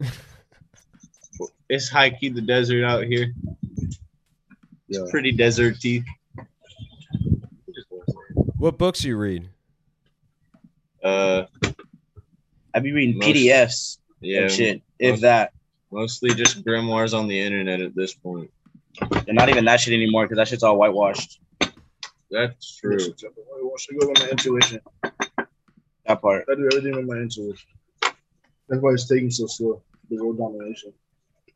It's high key the desert out here. Yeah. It's pretty deserty. What books you read? Uh, I be reading Most- PDFs yeah, and shit. If that, mostly just grimoires on the internet at this point. and not even that shit anymore because that shit's all whitewashed. That's true. I should go with my intuition. That part. I do everything with my intuition. That's why it's taking so slow. The world domination.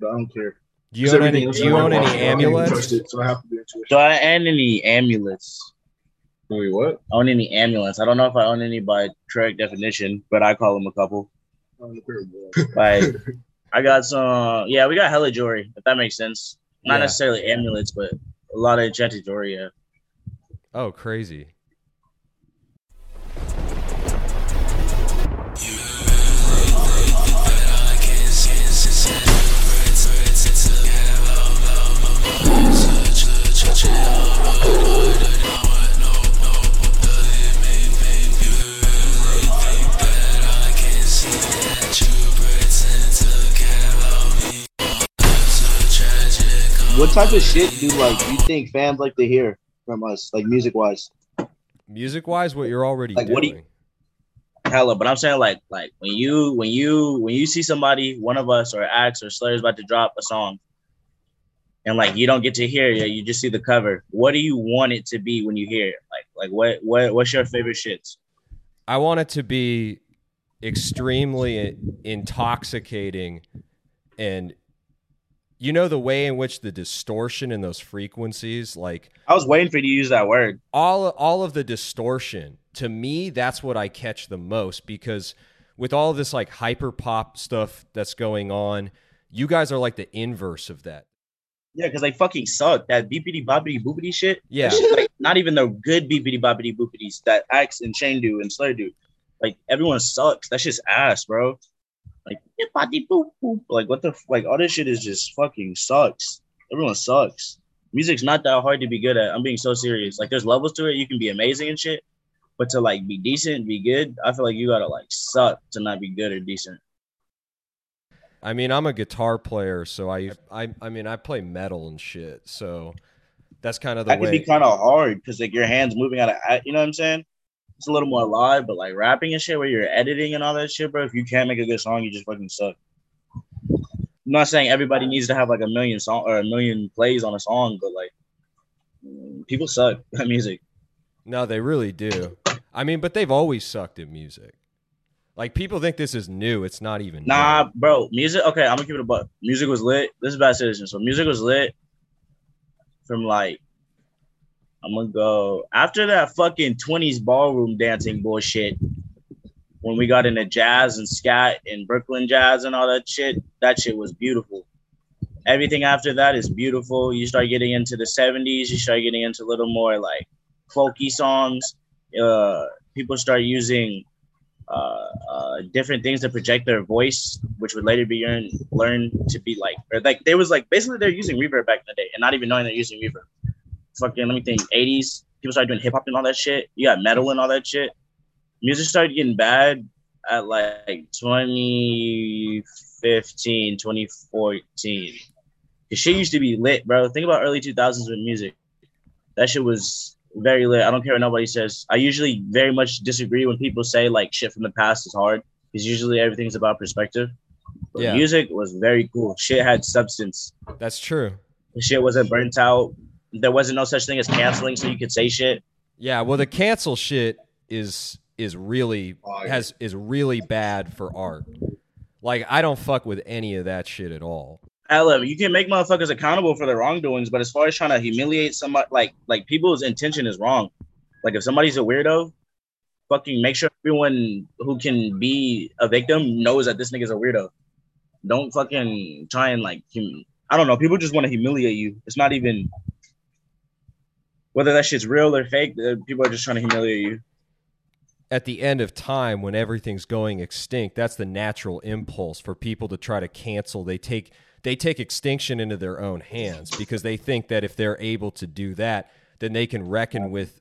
But I don't care. Do you 'Cause own any? else Do I you own watch, any I don't even trust amulets? it, so I have to be intuition. Do I own any amulets? Wait, what? Own any amulets? I don't know if I own any by correct definition, but I call them a couple. I'm the pair, bro. Like, I got some. Yeah, we got hella jewelry. If that makes sense. Not Yeah. necessarily amulets, but a lot of enchanted jewelry. Yeah. Oh, crazy. What type of shit do like you think fans like to hear from us, like music wise? Music wise, what you're already Like, doing. what do you- Hella, but I'm saying like like when you when you when you see somebody, one of us or Axe or Slayer's about to drop a song, and like you don't get to hear it, you just see the cover. What do you want it to be when you hear it? Like like what what what's your favorite shits? I want it to be extremely intoxicating and you know the way in which the distortion in those frequencies like I was waiting for you to use that word. all all of the distortion to me that's what I catch the most because with all this like hyper pop stuff that's going on you guys are like the inverse of that Yeah, because they fucking suck. That beepity boppity boopity shit. Yeah. Shit, like, not even the good beepity boppity boopities that Axe and Shane do and Slayer do. Like everyone sucks. That's just ass, bro. Like boop boop. Like what the like all this shit is just fucking sucks. Everyone sucks. Music's not that hard to be good at. I'm being so serious. Like there's levels to it. You can be amazing and shit. But to like be decent, be good, I feel like you gotta like suck to not be good or decent. I mean, I'm a guitar player, so I, I, I mean, I play metal and shit. So that's kind of the That way. can be kind of hard because like your hands moving out of, you know what I'm saying? It's a little more live, but like rapping and shit, where you're editing and all that shit, bro. If you can't make a good song, you just fucking suck. I'm not saying everybody needs to have like a million song or a million plays on a song, but like people suck at music. no, they really do. I mean, but they've always sucked at music. Like people think this is new. It's not even. Nah, new. bro. Music. Okay, I'm gonna keep it a buck. Music was lit. This is bad citizen. So music was lit from like I'm gonna go after that fucking 20s ballroom dancing bullshit. When we got into jazz and scat and Brooklyn jazz and all that shit, that shit was beautiful. Everything after that is beautiful. You start getting into the 70s. You start getting into a little more like folky songs. Uh, people start using uh, uh, different things to project their voice, which would later be learned learn to be like, or like there was like basically they're using reverb back in the day and not even knowing they're using reverb. Fucking let me think, eighties people started doing hip hop and all that shit. You got metal and all that shit. Music started getting bad at like 2015, 2014. The shit used to be lit, bro. Think about early 2000s with music. That shit was very lit. I don't care what nobody says. I usually very much disagree when people say like shit from the past is hard because usually everything's about perspective. But Yeah. music was very cool. Shit had substance. That's true. The shit wasn't burnt out. There wasn't no such thing as canceling, so you could say shit. Yeah. Well, the cancel shit is is really has is really bad for art. Like I don't fuck with any of that shit at all. Hell, you can make motherfuckers accountable for their wrongdoings, but as far as trying to humiliate somebody, like like people's intention is wrong. Like if somebody's a weirdo, fucking make sure everyone who can be a victim knows that this nigga's a weirdo. Don't fucking try and like hum- I don't know. People just want to humiliate you. It's not even whether that shit's real or fake. uh, People are just trying to humiliate you. At the end of time, when everything's going extinct, that's the natural impulse for people to try to cancel. They take they take extinction into their own hands because they think that if they're able to do that, then they can reckon with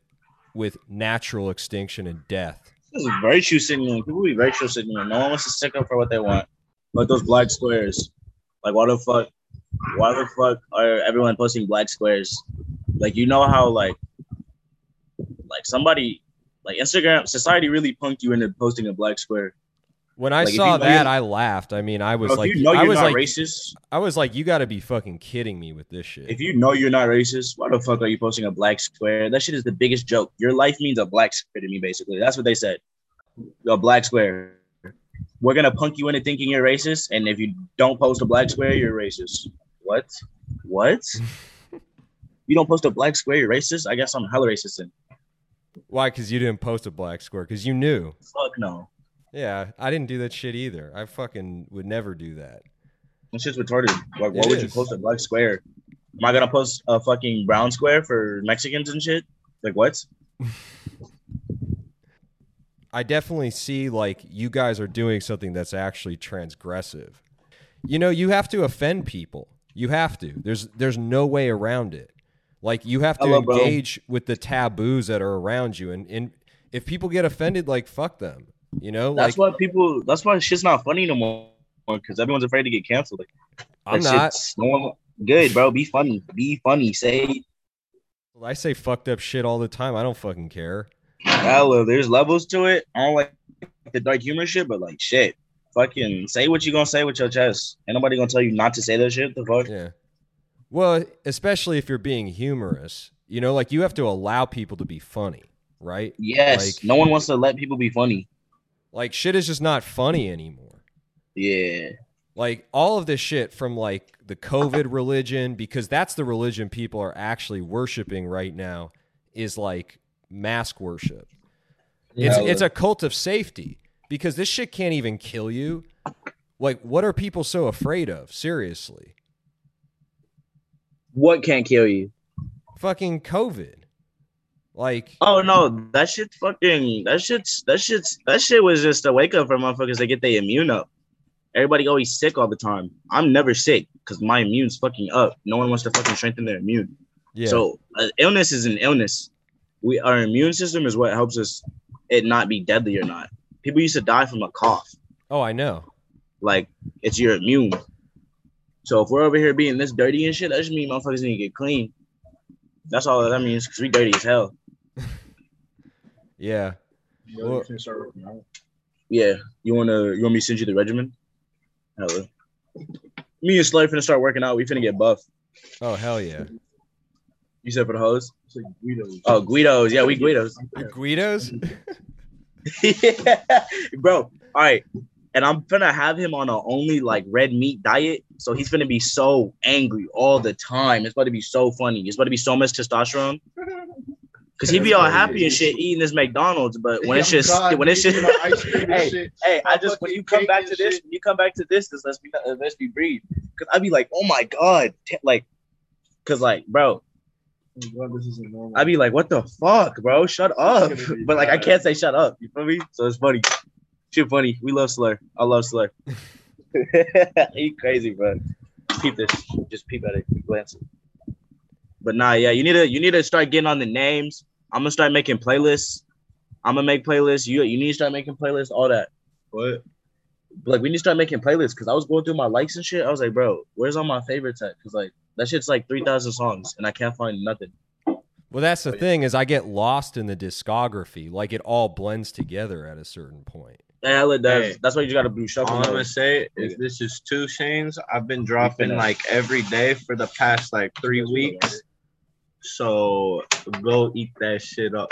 with natural extinction and death. This is virtue signaling. People be virtue signaling. No one wants to stick up for what they want. Like those black squares. Like why the fuck? Why the fuck are everyone posting black squares? Like you know how like like somebody like Instagram society really punked you into posting a black square. When I Like, saw you know that, I laughed. I mean, I was Bro, like, you know I was not like, racist, I was like, you got to be fucking kidding me with this shit. if you know you're not racist, why the fuck are you posting a black square? That shit is the biggest joke. Your life means a black square to me, basically. That's what they said. A black square. We're gonna punk you into thinking you're racist, and if you don't post a black square, you're racist. What? What? you don't post a black square, you're racist? I guess I'm hella racist then. Why? Because you didn't post a black square. Because you knew. Fuck no. Yeah, I didn't do that shit either. I fucking would never do that. That shit's retarded. Like, why It would you post a black square? Am I gonna post a fucking brown square for Mexicans and shit? Like what? I definitely see like you guys are doing something that's actually transgressive. You know, you have to offend people. You have to. There's there's no way around it. Like you have to Hello, bro. engage with the taboos that are around you and, and if people get offended like fuck them. You know, That's like why people. That's why shit's not funny no more. Because everyone's afraid to get canceled. Like, I'm not No one, good, bro. Be funny. Be funny. Say, I say fucked up shit all the time. I don't fucking care. hella. There's levels to it. I don't like the dark humor shit, but like shit. Fucking say what you gonna say with your chest. Ain't nobody gonna tell you not to say that shit. The fuck. Yeah. Well, especially if you're being humorous. You know, like you have to allow people to be funny, right? Yes. Like- no one wants to let people be funny. Like shit is just not funny anymore. Yeah. Like all of this shit from like the COVID religion, because that's the religion people are actually worshiping right now, is like mask worship. It's Yeah. it's a cult of safety because this shit can't even kill you. Like, what are people so afraid of? Seriously, What can't kill you? fucking COVID. Like, Oh no, that shit fucking that shit's that shit's that shit was just a wake up for motherfuckers to get their immune up. Everybody always sick all the time. I'm never sick because my immune's fucking up. No one wants to fucking strengthen their immune. yeah, So uh, illness is an illness. We our immune system is what helps us it not be deadly or not. People used to die from a cough. Oh, I know. Like it's your immune. So if we're over here being this dirty and shit, that just means motherfuckers need to get clean. That's all that means because we dirty as hell. Yeah. You know, you can start working out. Yeah. You wanna you want me to send you the regimen? Hella. Me and Slay finna start working out. We finna get buff. Oh hell yeah. You said for the hose? Like Guido's. Oh, Guidos. Yeah, we Guidos. Guidos? yeah, bro. All right, and I'm gonna have him on a only like red meat diet, so he's gonna be so angry all the time. It's about to be so funny. It's about to be so much testosterone. Cause he'd be all happy and shit eating this McDonald's, but when it's oh just God, when it's just ice cream and hey shit. hey, I just when you come back to this, when you come back to this, this let's be let's be breathe. Cause I'd be like, oh my god, like, cause like, bro, Oh, God, this isn't. I'd be like, what the fuck, bro? Shut up. It's gonna be But like, I can't say shut up. You feel me? So it's funny. Shit funny. We love Slur. I love Slur. you crazy, bro. Peep this. Just peep at it. Glance. it. But nah, yeah, you need to you need to start getting on the names. I'm gonna start making playlists. I'm gonna make playlists. You you need to start making playlists. All that. What? Like we need to start making playlists because I was going through my likes and shit. I was like, bro, where's all my favorites at? Because like that shit's like three thousand songs and I can't find nothing. Well, that's the thing is I get lost in the discography. Like it all blends together at a certain point. Yeah, it does. Hey. That's why you gotta do shuffle. All I'm gonna say is this is two Shanes. I've been dropping like every day for the past like three weeks. So go eat that shit up.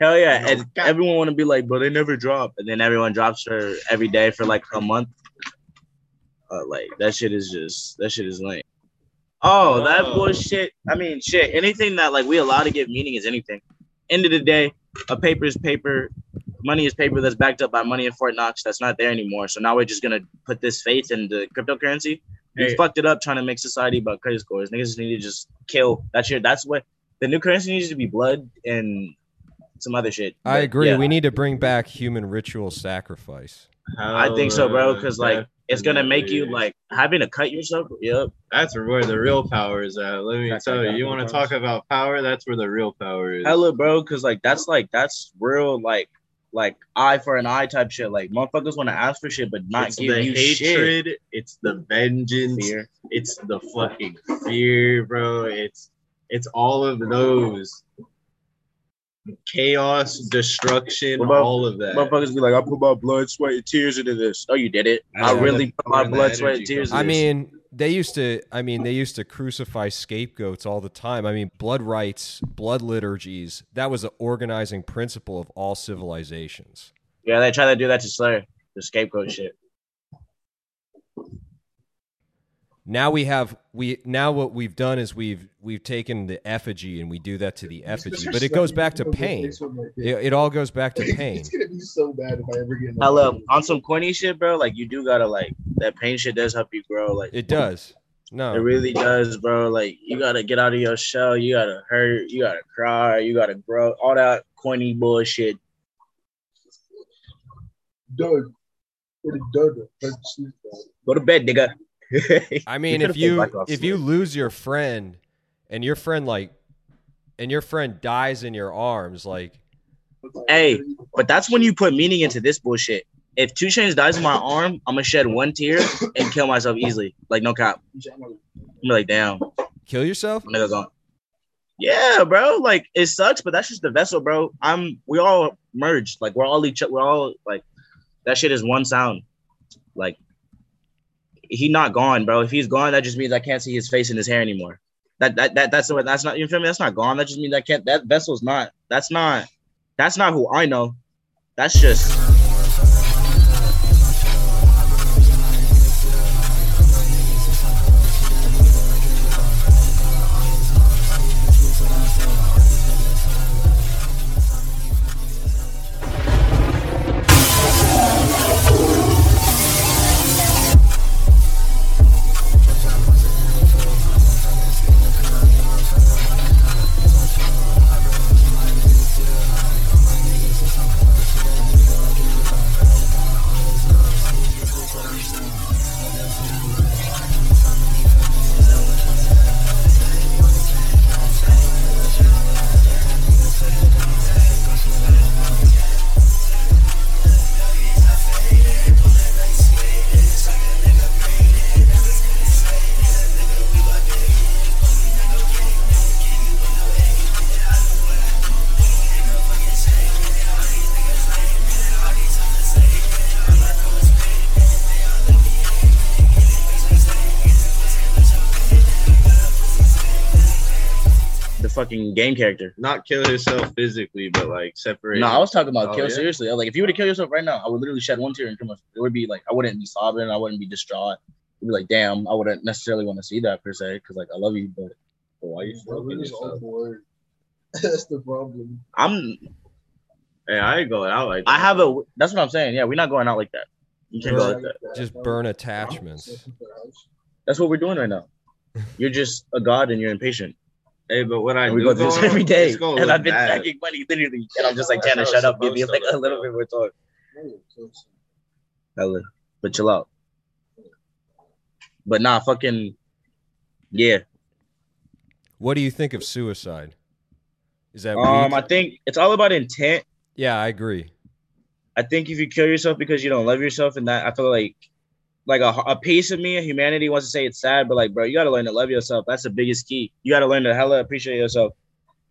Hell yeah, and everyone want to be like, but they never drop, and then everyone drops her every day for like a month. Uh, like that shit is just that shit is lame. Oh, that Oh. bullshit. I mean, shit. Anything that like we allow to give meaning is anything. End of the day, a paper is paper. Money is paper that's backed up by money in Fort Knox. That's not there anymore. So now we're just gonna put this faith in the cryptocurrency. We Hey. fucked it up trying to make society about credit scores. Niggas just need to just kill. That's your. That's what the new currency needs to be. Blood and some other shit. I agree. yeah, We need to bring back human ritual sacrifice. I think so, bro. Because like it's gonna make you like having to cut yourself. Yep. That's where the real power is at. Let me That's tell you. You want to talk about power? That's where the real power is. Hella, bro. Because like that's like that's real like like eye for an eye type shit. Like motherfuckers want to ask for shit, but not it's give the you shit. hatred. It's the vengeance. Fear. It's the fucking fear, bro. It's it's all of those chaos, destruction, about- all of that. Motherfuckers be like, I put my blood, sweat, and tears into this. Oh, you did it. I Yeah. really put my blood, sweat, and tears. comes I this. mean, they used to. I mean, they used to crucify scapegoats all the time. I mean, blood rites, blood liturgies. That was the organizing principle of all civilizations. yeah, they try to do that to Slayer, the scapegoat shit. Now we have we now what we've done is we've we've taken the effigy and we do that to the effigy, but it goes back to pain. It, it all goes back to pain. It's gonna be so bad if I ever get. in a on some corny shit, bro. Like you do gotta like that pain shit does help you grow. Like It does. No, it really does, bro. Like you gotta get out of your shell. You gotta hurt. You gotta cry. You gotta grow. All that corny bullshit. Doug. What a Doug. Doug sleep, bro. Go to bed, nigga. I mean, if you if you lose your friend and your friend like and your friend dies in your arms, like Hey, but that's when you put meaning into this bullshit. If Two Shanes dies in my arm, I'm gonna shed one tear and kill myself easily. Like no cap. I'm like, damn, kill yourself. Yeah, bro. Like it sucks, but that's just the vessel, bro. I'm. We all merged. Like we're all each. We're all like that. Shit is one sound. Like he not gone, bro. If he's gone, that just means I can't see his face and his hair anymore. That that that that's what that's not. You feel me? That's not gone. That just means I can't. That vessel's not. That's not. That's not who I know. That's just. Game character. Not kill yourself physically, but like separate. No, I was talking about Oh, kill yeah? seriously. I was like, if you were to kill yourself right now, I would literally shed one tear and come. It would be like I wouldn't be sobbing. I wouldn't be distraught. It'd be like, damn, I wouldn't necessarily want to see that per se because like I love you, but But why you Bro, stroking yourself? That's the problem. I'm. Hey, I ain't going out like that. I have a. That's what I'm saying. Yeah, we're not going out like that. You can't go like that. Just burn attachments. That's what we're doing right now. You're just a god and you're impatient. Hey, but what I And we do go through this every day, it's gonna and I've been bad. stacking money literally, and I'm just like, That's Tanner, how shut up, give me like a little bit more talk. look. Hella. But chill out. But nah, fucking yeah. What do you think of suicide? Is that Um, weak? I think it's all about intent. yeah, I agree. I think if you kill yourself because you don't love yourself, and that I feel like, like a, a piece of me, humanity wants to say it's sad, but like, bro, you gotta learn to love yourself. That's the biggest key. You gotta learn to hella appreciate yourself.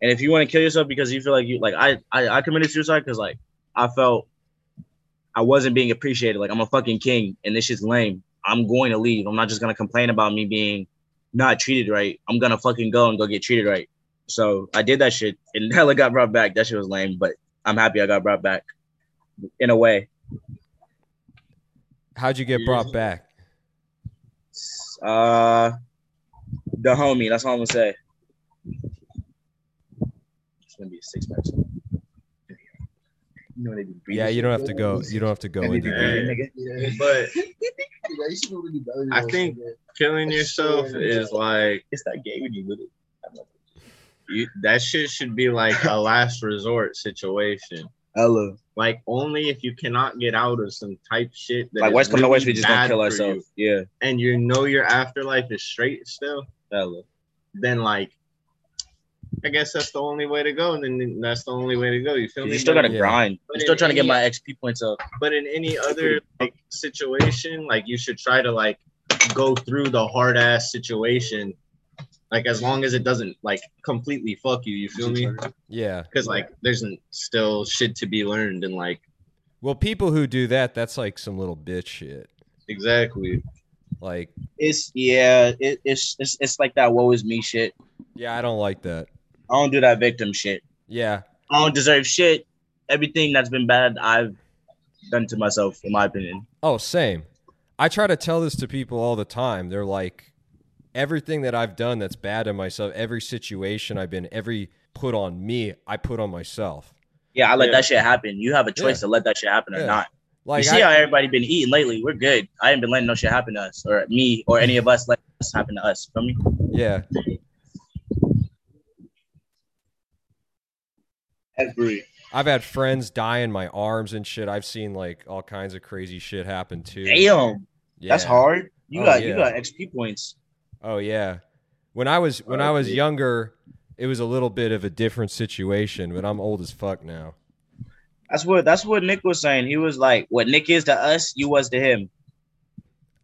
And if you want to kill yourself because you feel like you like, I I, I committed suicide because like I felt I wasn't being appreciated. Like I'm a fucking king, and this shit's lame. I'm going to leave. I'm not just gonna complain about me being not treated right. I'm gonna fucking go and go get treated right. So I did that shit, and hella got brought back. That shit was lame, but I'm happy I got brought back in a way. How'd you get brought back? Uh, the homie. That's all I'm gonna say. It's gonna be a six pack. You know they be breathing Yeah, you don't have to go. You don't have to go They be into breathing, that. nigga. Yeah. But I used to be able to do belly I rolls, think- killing yourself is like It's that gay when you with it. you, that shit should be like a last resort situation. Hello. Like only if you cannot get out of some type shit that Like West worst come to worst, we just gonna kill for ourselves. Yeah. and you know your afterlife is straight still. Hello. Then like, I guess that's the only way to go. And then that's the only way to go. You feel me? You still gotta Yeah. grind. But I'm still in trying to get my XP points up. But in any other like situation, like you should try to like go through the hard ass situation. Like as long as it doesn't like completely fuck you, you feel me? Yeah. Because like there's still shit to be learned and like Well, people who do that, that's like some little bitch shit. exactly. Like, It's yeah. It, it's it's it's like that woe is me shit. yeah, I don't like that. I don't do that victim shit. Yeah. I don't deserve shit. Everything that's been bad, I've done to myself, in my opinion. Oh, same. I try to tell this to people all the time. They're like, everything that I've done that's bad to myself, every situation I've been, every put on me, I put on myself. Yeah, I let Yeah. that shit happen. You have a choice Yeah. to let that shit happen or Yeah. not. Like, you see I- how everybody been eating lately? We're good. I ain't been letting no shit happen to us or me or any of us let this happen to us. Feel me? yeah. Every. I've had friends die in my arms and shit. I've seen like all kinds of crazy shit happen too. Damn, Yeah. that's hard. You Oh, got yeah. you got XP points. Oh yeah. When I was when I was younger, it was a little bit of a different situation, but I'm old as fuck now. That's what that's what Nick was saying. He was like, "What Nick is to us, you was to him."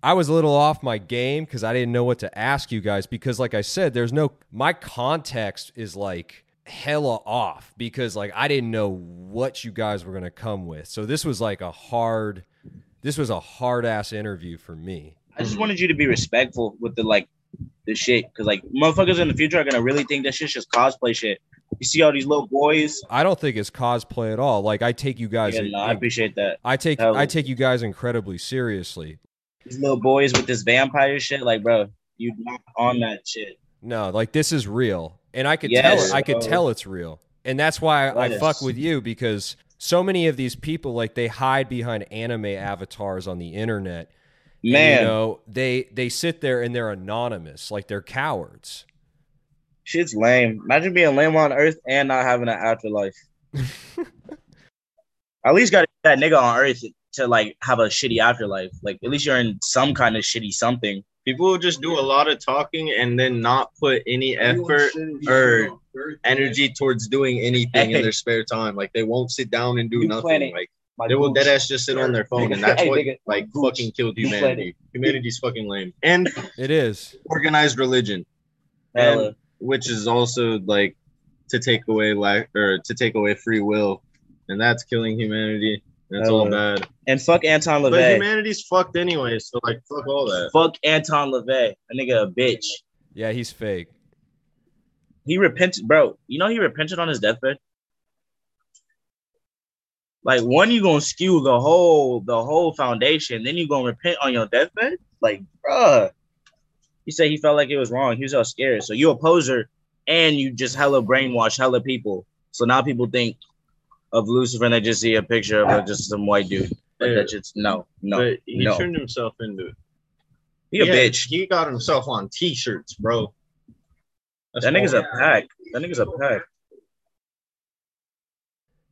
I was a little off my game because I didn't know what to ask you guys because, like I said, there's no my context is like hella off because like I didn't know what you guys were gonna come with. So this was like a hard, this was a hard ass interview for me. I just wanted you to be respectful with the like the shit, because like motherfuckers in the future are gonna really think that shit's just cosplay shit. You see all these little boys. I don't think it's cosplay at all. Like I take you guys, Yeah, no, I appreciate that. I take Hell. I take you guys incredibly seriously. These little boys with this vampire shit, like, bro, you not on that shit. No, like this is real, and I could Yes, tell. I could tell it's real, and that's why I, I fuck with you because so many of these people, like they hide behind anime avatars on the internet. And, Man, you know they they sit there and they're anonymous, like they're cowards. shit's lame. Imagine being lame on Earth and not having an afterlife. at least got that nigga on Earth to like have a shitty afterlife. Like at least you're in some kind of shitty something. People will just do a lot of talking and then not put any effort or energy towards doing anything in their spare time. Like they won't sit down and do You nothing. planning. Like My they will gooch. dead ass just sit on their phone, and that's Hey, what nigga, like fucking killed humanity. Humanity's fucking lame. And It is. organized religion, Hella. and which is also like to take away like or to take away free will, and that's killing humanity. That's all bad. And fuck Anton But humanity's fucked anyway, so like fuck all that. Fuck Anton LaVey. A nigga a bitch. Yeah, he's fake. He repented, bro. You know he repented on his deathbed. Like one, you're gonna skew the whole the whole foundation, then you're gonna repent on your deathbed. Like, bruh. He said he felt like it was wrong. He was all scared. So you a poser, and you just hella brainwash hella people. So now people think of Lucifer and they just see a picture of uh, just some white dude. Like Yeah. that just no, no, but he no. turned himself into it. He a Yeah, bitch. He got himself on t-shirts, bro. That's That nigga's a pack. That nigga's a pack.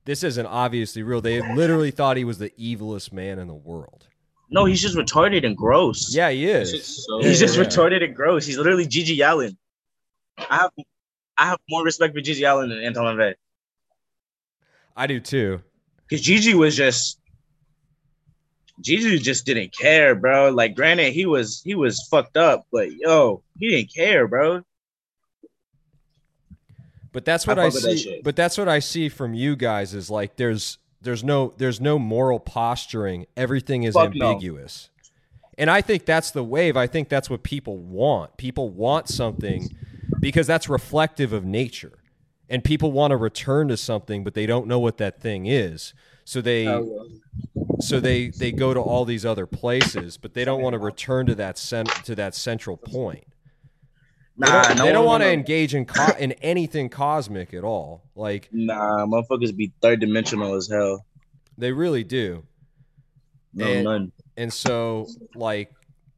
This isn't obviously real. They literally thought he was the evilest man in the world. No, he's just retarded and gross. Yeah, he This is. is so he's just yeah. retarded and gross. He's literally GG Allin. I have, I have more respect for GG Allin than Anton LaVey I do too. because GG was just, GG just didn't care, bro. Like, granted, he was he was fucked up, but yo, he didn't care, bro. But that's what I, that see. But that's what I see from you guys is like there's there's no there's no moral posturing. Everything is Fuck no. ambiguous. And I think that's the wave. I think that's what people want. People want something because that's reflective of nature. And people want to return to something but they don't know what that thing is. So they so they they go to all these other places, but they don't want to return to that cent- to that central point. They don't, no don't want to engage in co- in anything cosmic at all. Like Nah, motherfuckers be third dimensional as hell. they really do. No, And- none. And so like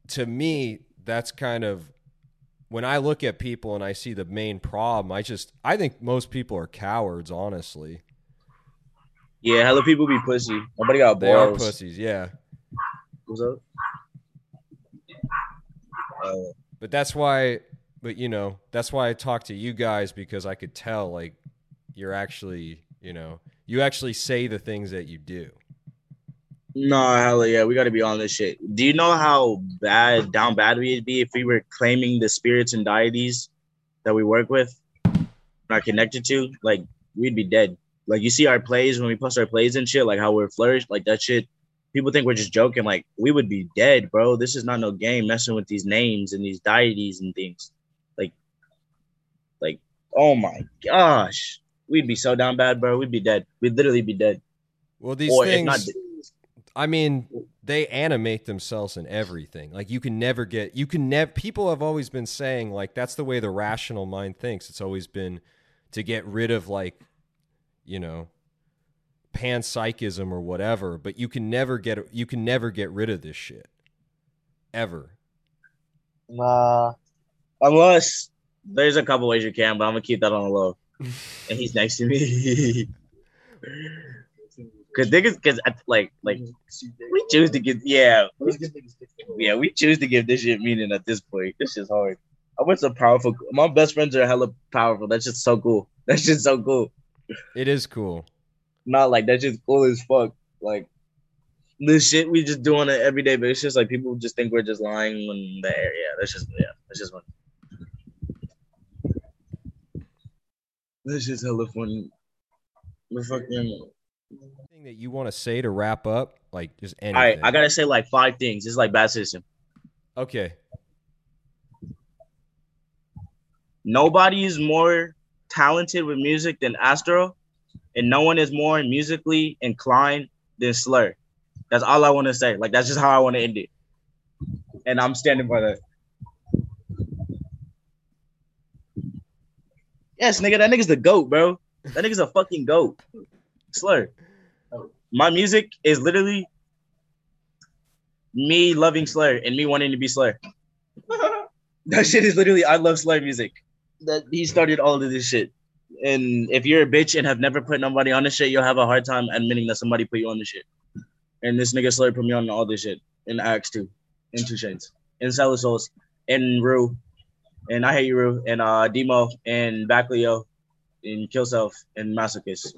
to me that's kind of when I look at people and I see the main problem, I just I think most people are cowards, honestly. Yeah, hella people be pussy. Nobody got They are balls. pussies, yeah. What's up? Uh, But that's why but you know, that's why I talk to you guys because I could tell like you're actually, you know, you actually say the things that you do. No, hella yeah, we got to be on this shit. Do you know how bad, down bad we'd be if we were claiming the spirits and deities that we work with, are connected to? Like, we'd be dead. Like, you see our plays when we post our plays and shit, like how we're flourished, like that shit. People think we're just joking. Like, we would be dead, bro. This is not no game messing with these names and these deities and things. Like, like, oh my gosh, we'd be so down bad, bro. We'd be dead. We'd literally be dead. Well, these or things I mean, they animate themselves in everything. Like you can never get you can never people have always been saying like that's the way the rational mind thinks. It's always been to get rid of like you know panpsychism or whatever, but you can never get you can never get rid of this shit. Ever. Nah. Unless there's a couple ways you can, but I'm gonna keep that on the low. and he's next to me. Cause niggas, cause I- like, like we choose to give, yeah, yeah, we choose to give this shit meaning at this point. This is hard. I went so powerful. My best friends are hella powerful. That's just so cool. That's just so cool. It is cool. Not like that's just cool as fuck. Like this shit we just do on an everyday basis. Like people just think we're just lying when the air. Yeah, that's just yeah, that's just funny. That's just hella funny. The fucking. Thing that you want to say to wrap up, like just anything. All right, I gotta say like five things. It's like bad citizen. Okay. Nobody is more talented with music than Astro, and no one is more musically inclined than Slur. That's all I want to say. Like that's just how I want to end it, and I'm standing by that. Yes, nigga, that nigga's the goat, bro. That nigga's a fucking goat. Slur. My music is literally me loving Slur and me wanting to be Slur. that shit is literally I love Slur music. That he started all of this shit. And if you're a bitch and have never put nobody on this shit, you'll have a hard time admitting that somebody put you on this shit. And this nigga Slur put me on all this shit in Acts 2, in Two Shanes, in Cellar Souls, in Rue, and I Hate You and uh Demo, and Backleo, and Kill Self, and Masochist.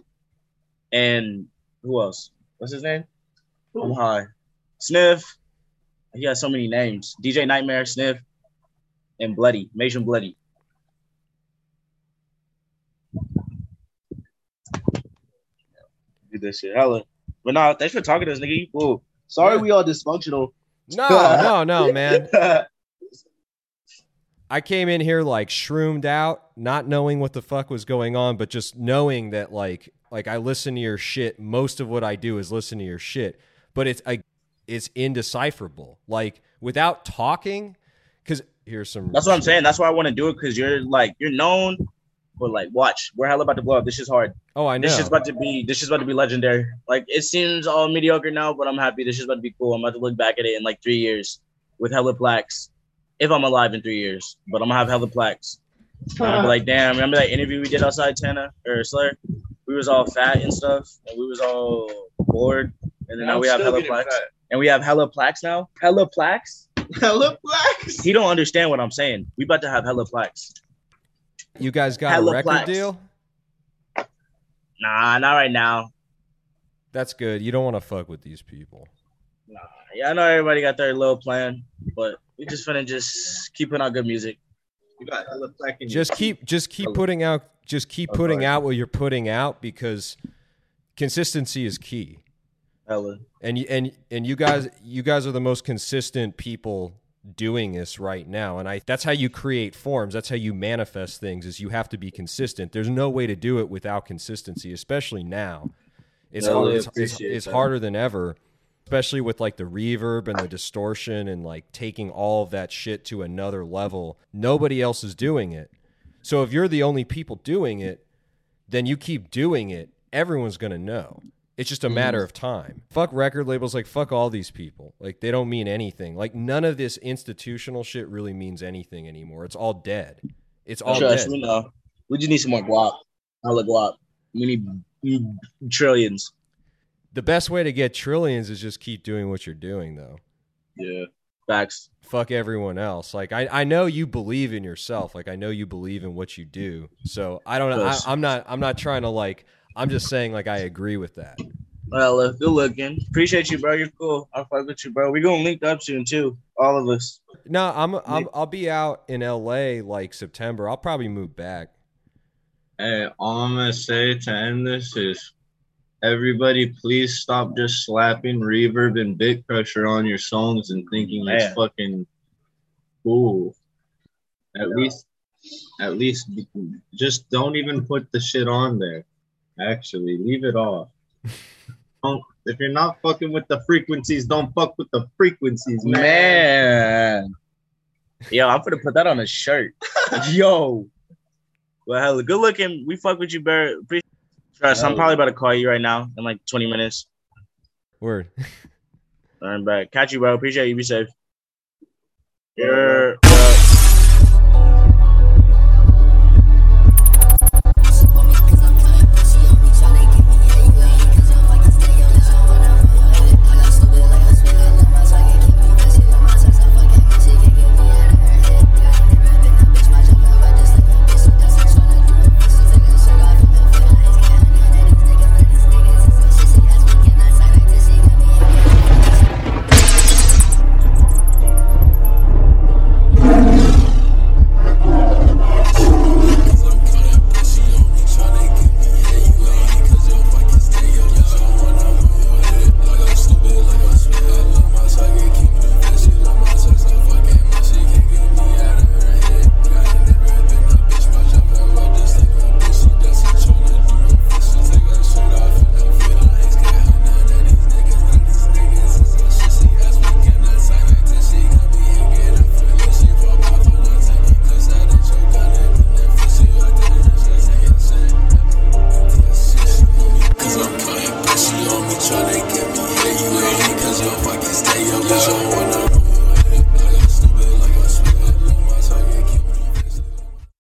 And who else? What's his name? I'm high. Sniff. He has so many names. DJ Nightmare, Sniff, and Bloody. Mason Bloody. Do this shit. Hella. But nah, thanks for talking to us, nigga. You fool. Sorry Yeah. we all dysfunctional. No, no, no, man. I came in here like shroomed out, not knowing what the fuck was going on, but just knowing that like like I listen to your shit. Most of what I do is listen to your shit, but it's I, it's indecipherable. Like without talking, because here's some. That's what I'm saying. That's why I want to do it because you're like you're known, but like watch, we're hella about to blow up. This is hard. Oh, I know. This is about to be this is about to be legendary. Like it seems all mediocre now, but I'm happy. This is about to be cool. I'm about to look back at it in like three years with hella plaques. If I'm alive in three years, but I'm gonna have hella plaques. I'm gonna be like, damn, remember that interview we did outside Tana or Slayer? We was all fat and stuff, and we was all bored, and then now we have hella plaques. And we have hella plaques now. Hella plaques. Hella plaques. He don't understand what I'm saying. We about to have hella plaques. you guys got Hella a record plaques. deal? Nah, not right now. That's good. You don't want to fuck with these people. Nah, yeah, I know everybody got their little plan, but we just gonna just keep putting out good music. You got hella plaque in just keep just keep putting out just keep putting out what you're putting out because consistency is key. Hella. and you and and you guys you guys are the most consistent people doing this right now. And i that's how you create forms. That's how you manifest things is you have to be consistent. There's no way to do it without consistency especially now. It's Yeah, I hard, it's, it's, it's harder than ever especially with like the reverb and the distortion and like taking all of that shit to another level nobody else is doing it. So if you're the only people doing it then you keep doing it everyone's going to know. It's just a mm-hmm. matter of time. Fuck record labels like fuck all these people. Like they don't mean anything. Like none of this institutional shit really means anything anymore. It's all dead. It's all Trust dead. me, no. We just need some more guap. Hella guap. We need trillions. The best way to get trillions is just keep doing what you're doing though Yeah. Facts. fuck everyone else. Like I, I know you believe in yourself. Like I know you believe in what you do. So I don't know. I'm not. I'm not trying to like. I'm just saying like I agree with that. Well, uh, good looking. Appreciate you, bro. You're cool. I fuck with you, bro. We gonna link up soon too. All of us. No, I'm. I'm I'll be out in L.A. like September. I'll probably move back. Hey, all I'm gonna say to end this is everybody please stop just slapping reverb and bitcrusher on your songs and thinking Man. it's fucking cool. At least at least just don't even put the shit on there. Actually, leave it off. don't if you're not fucking with the frequencies, don't fuck with the frequencies, man. Man. Yo, I'm gonna put that on a shirt. Yo. Well, hella good looking. We fuck with you, bro. Appreciate Trust, I'm probably about to call you right now in like 20 minutes. Word. All right, back. Catch you, bro. Appreciate you. Be safe. Yeah.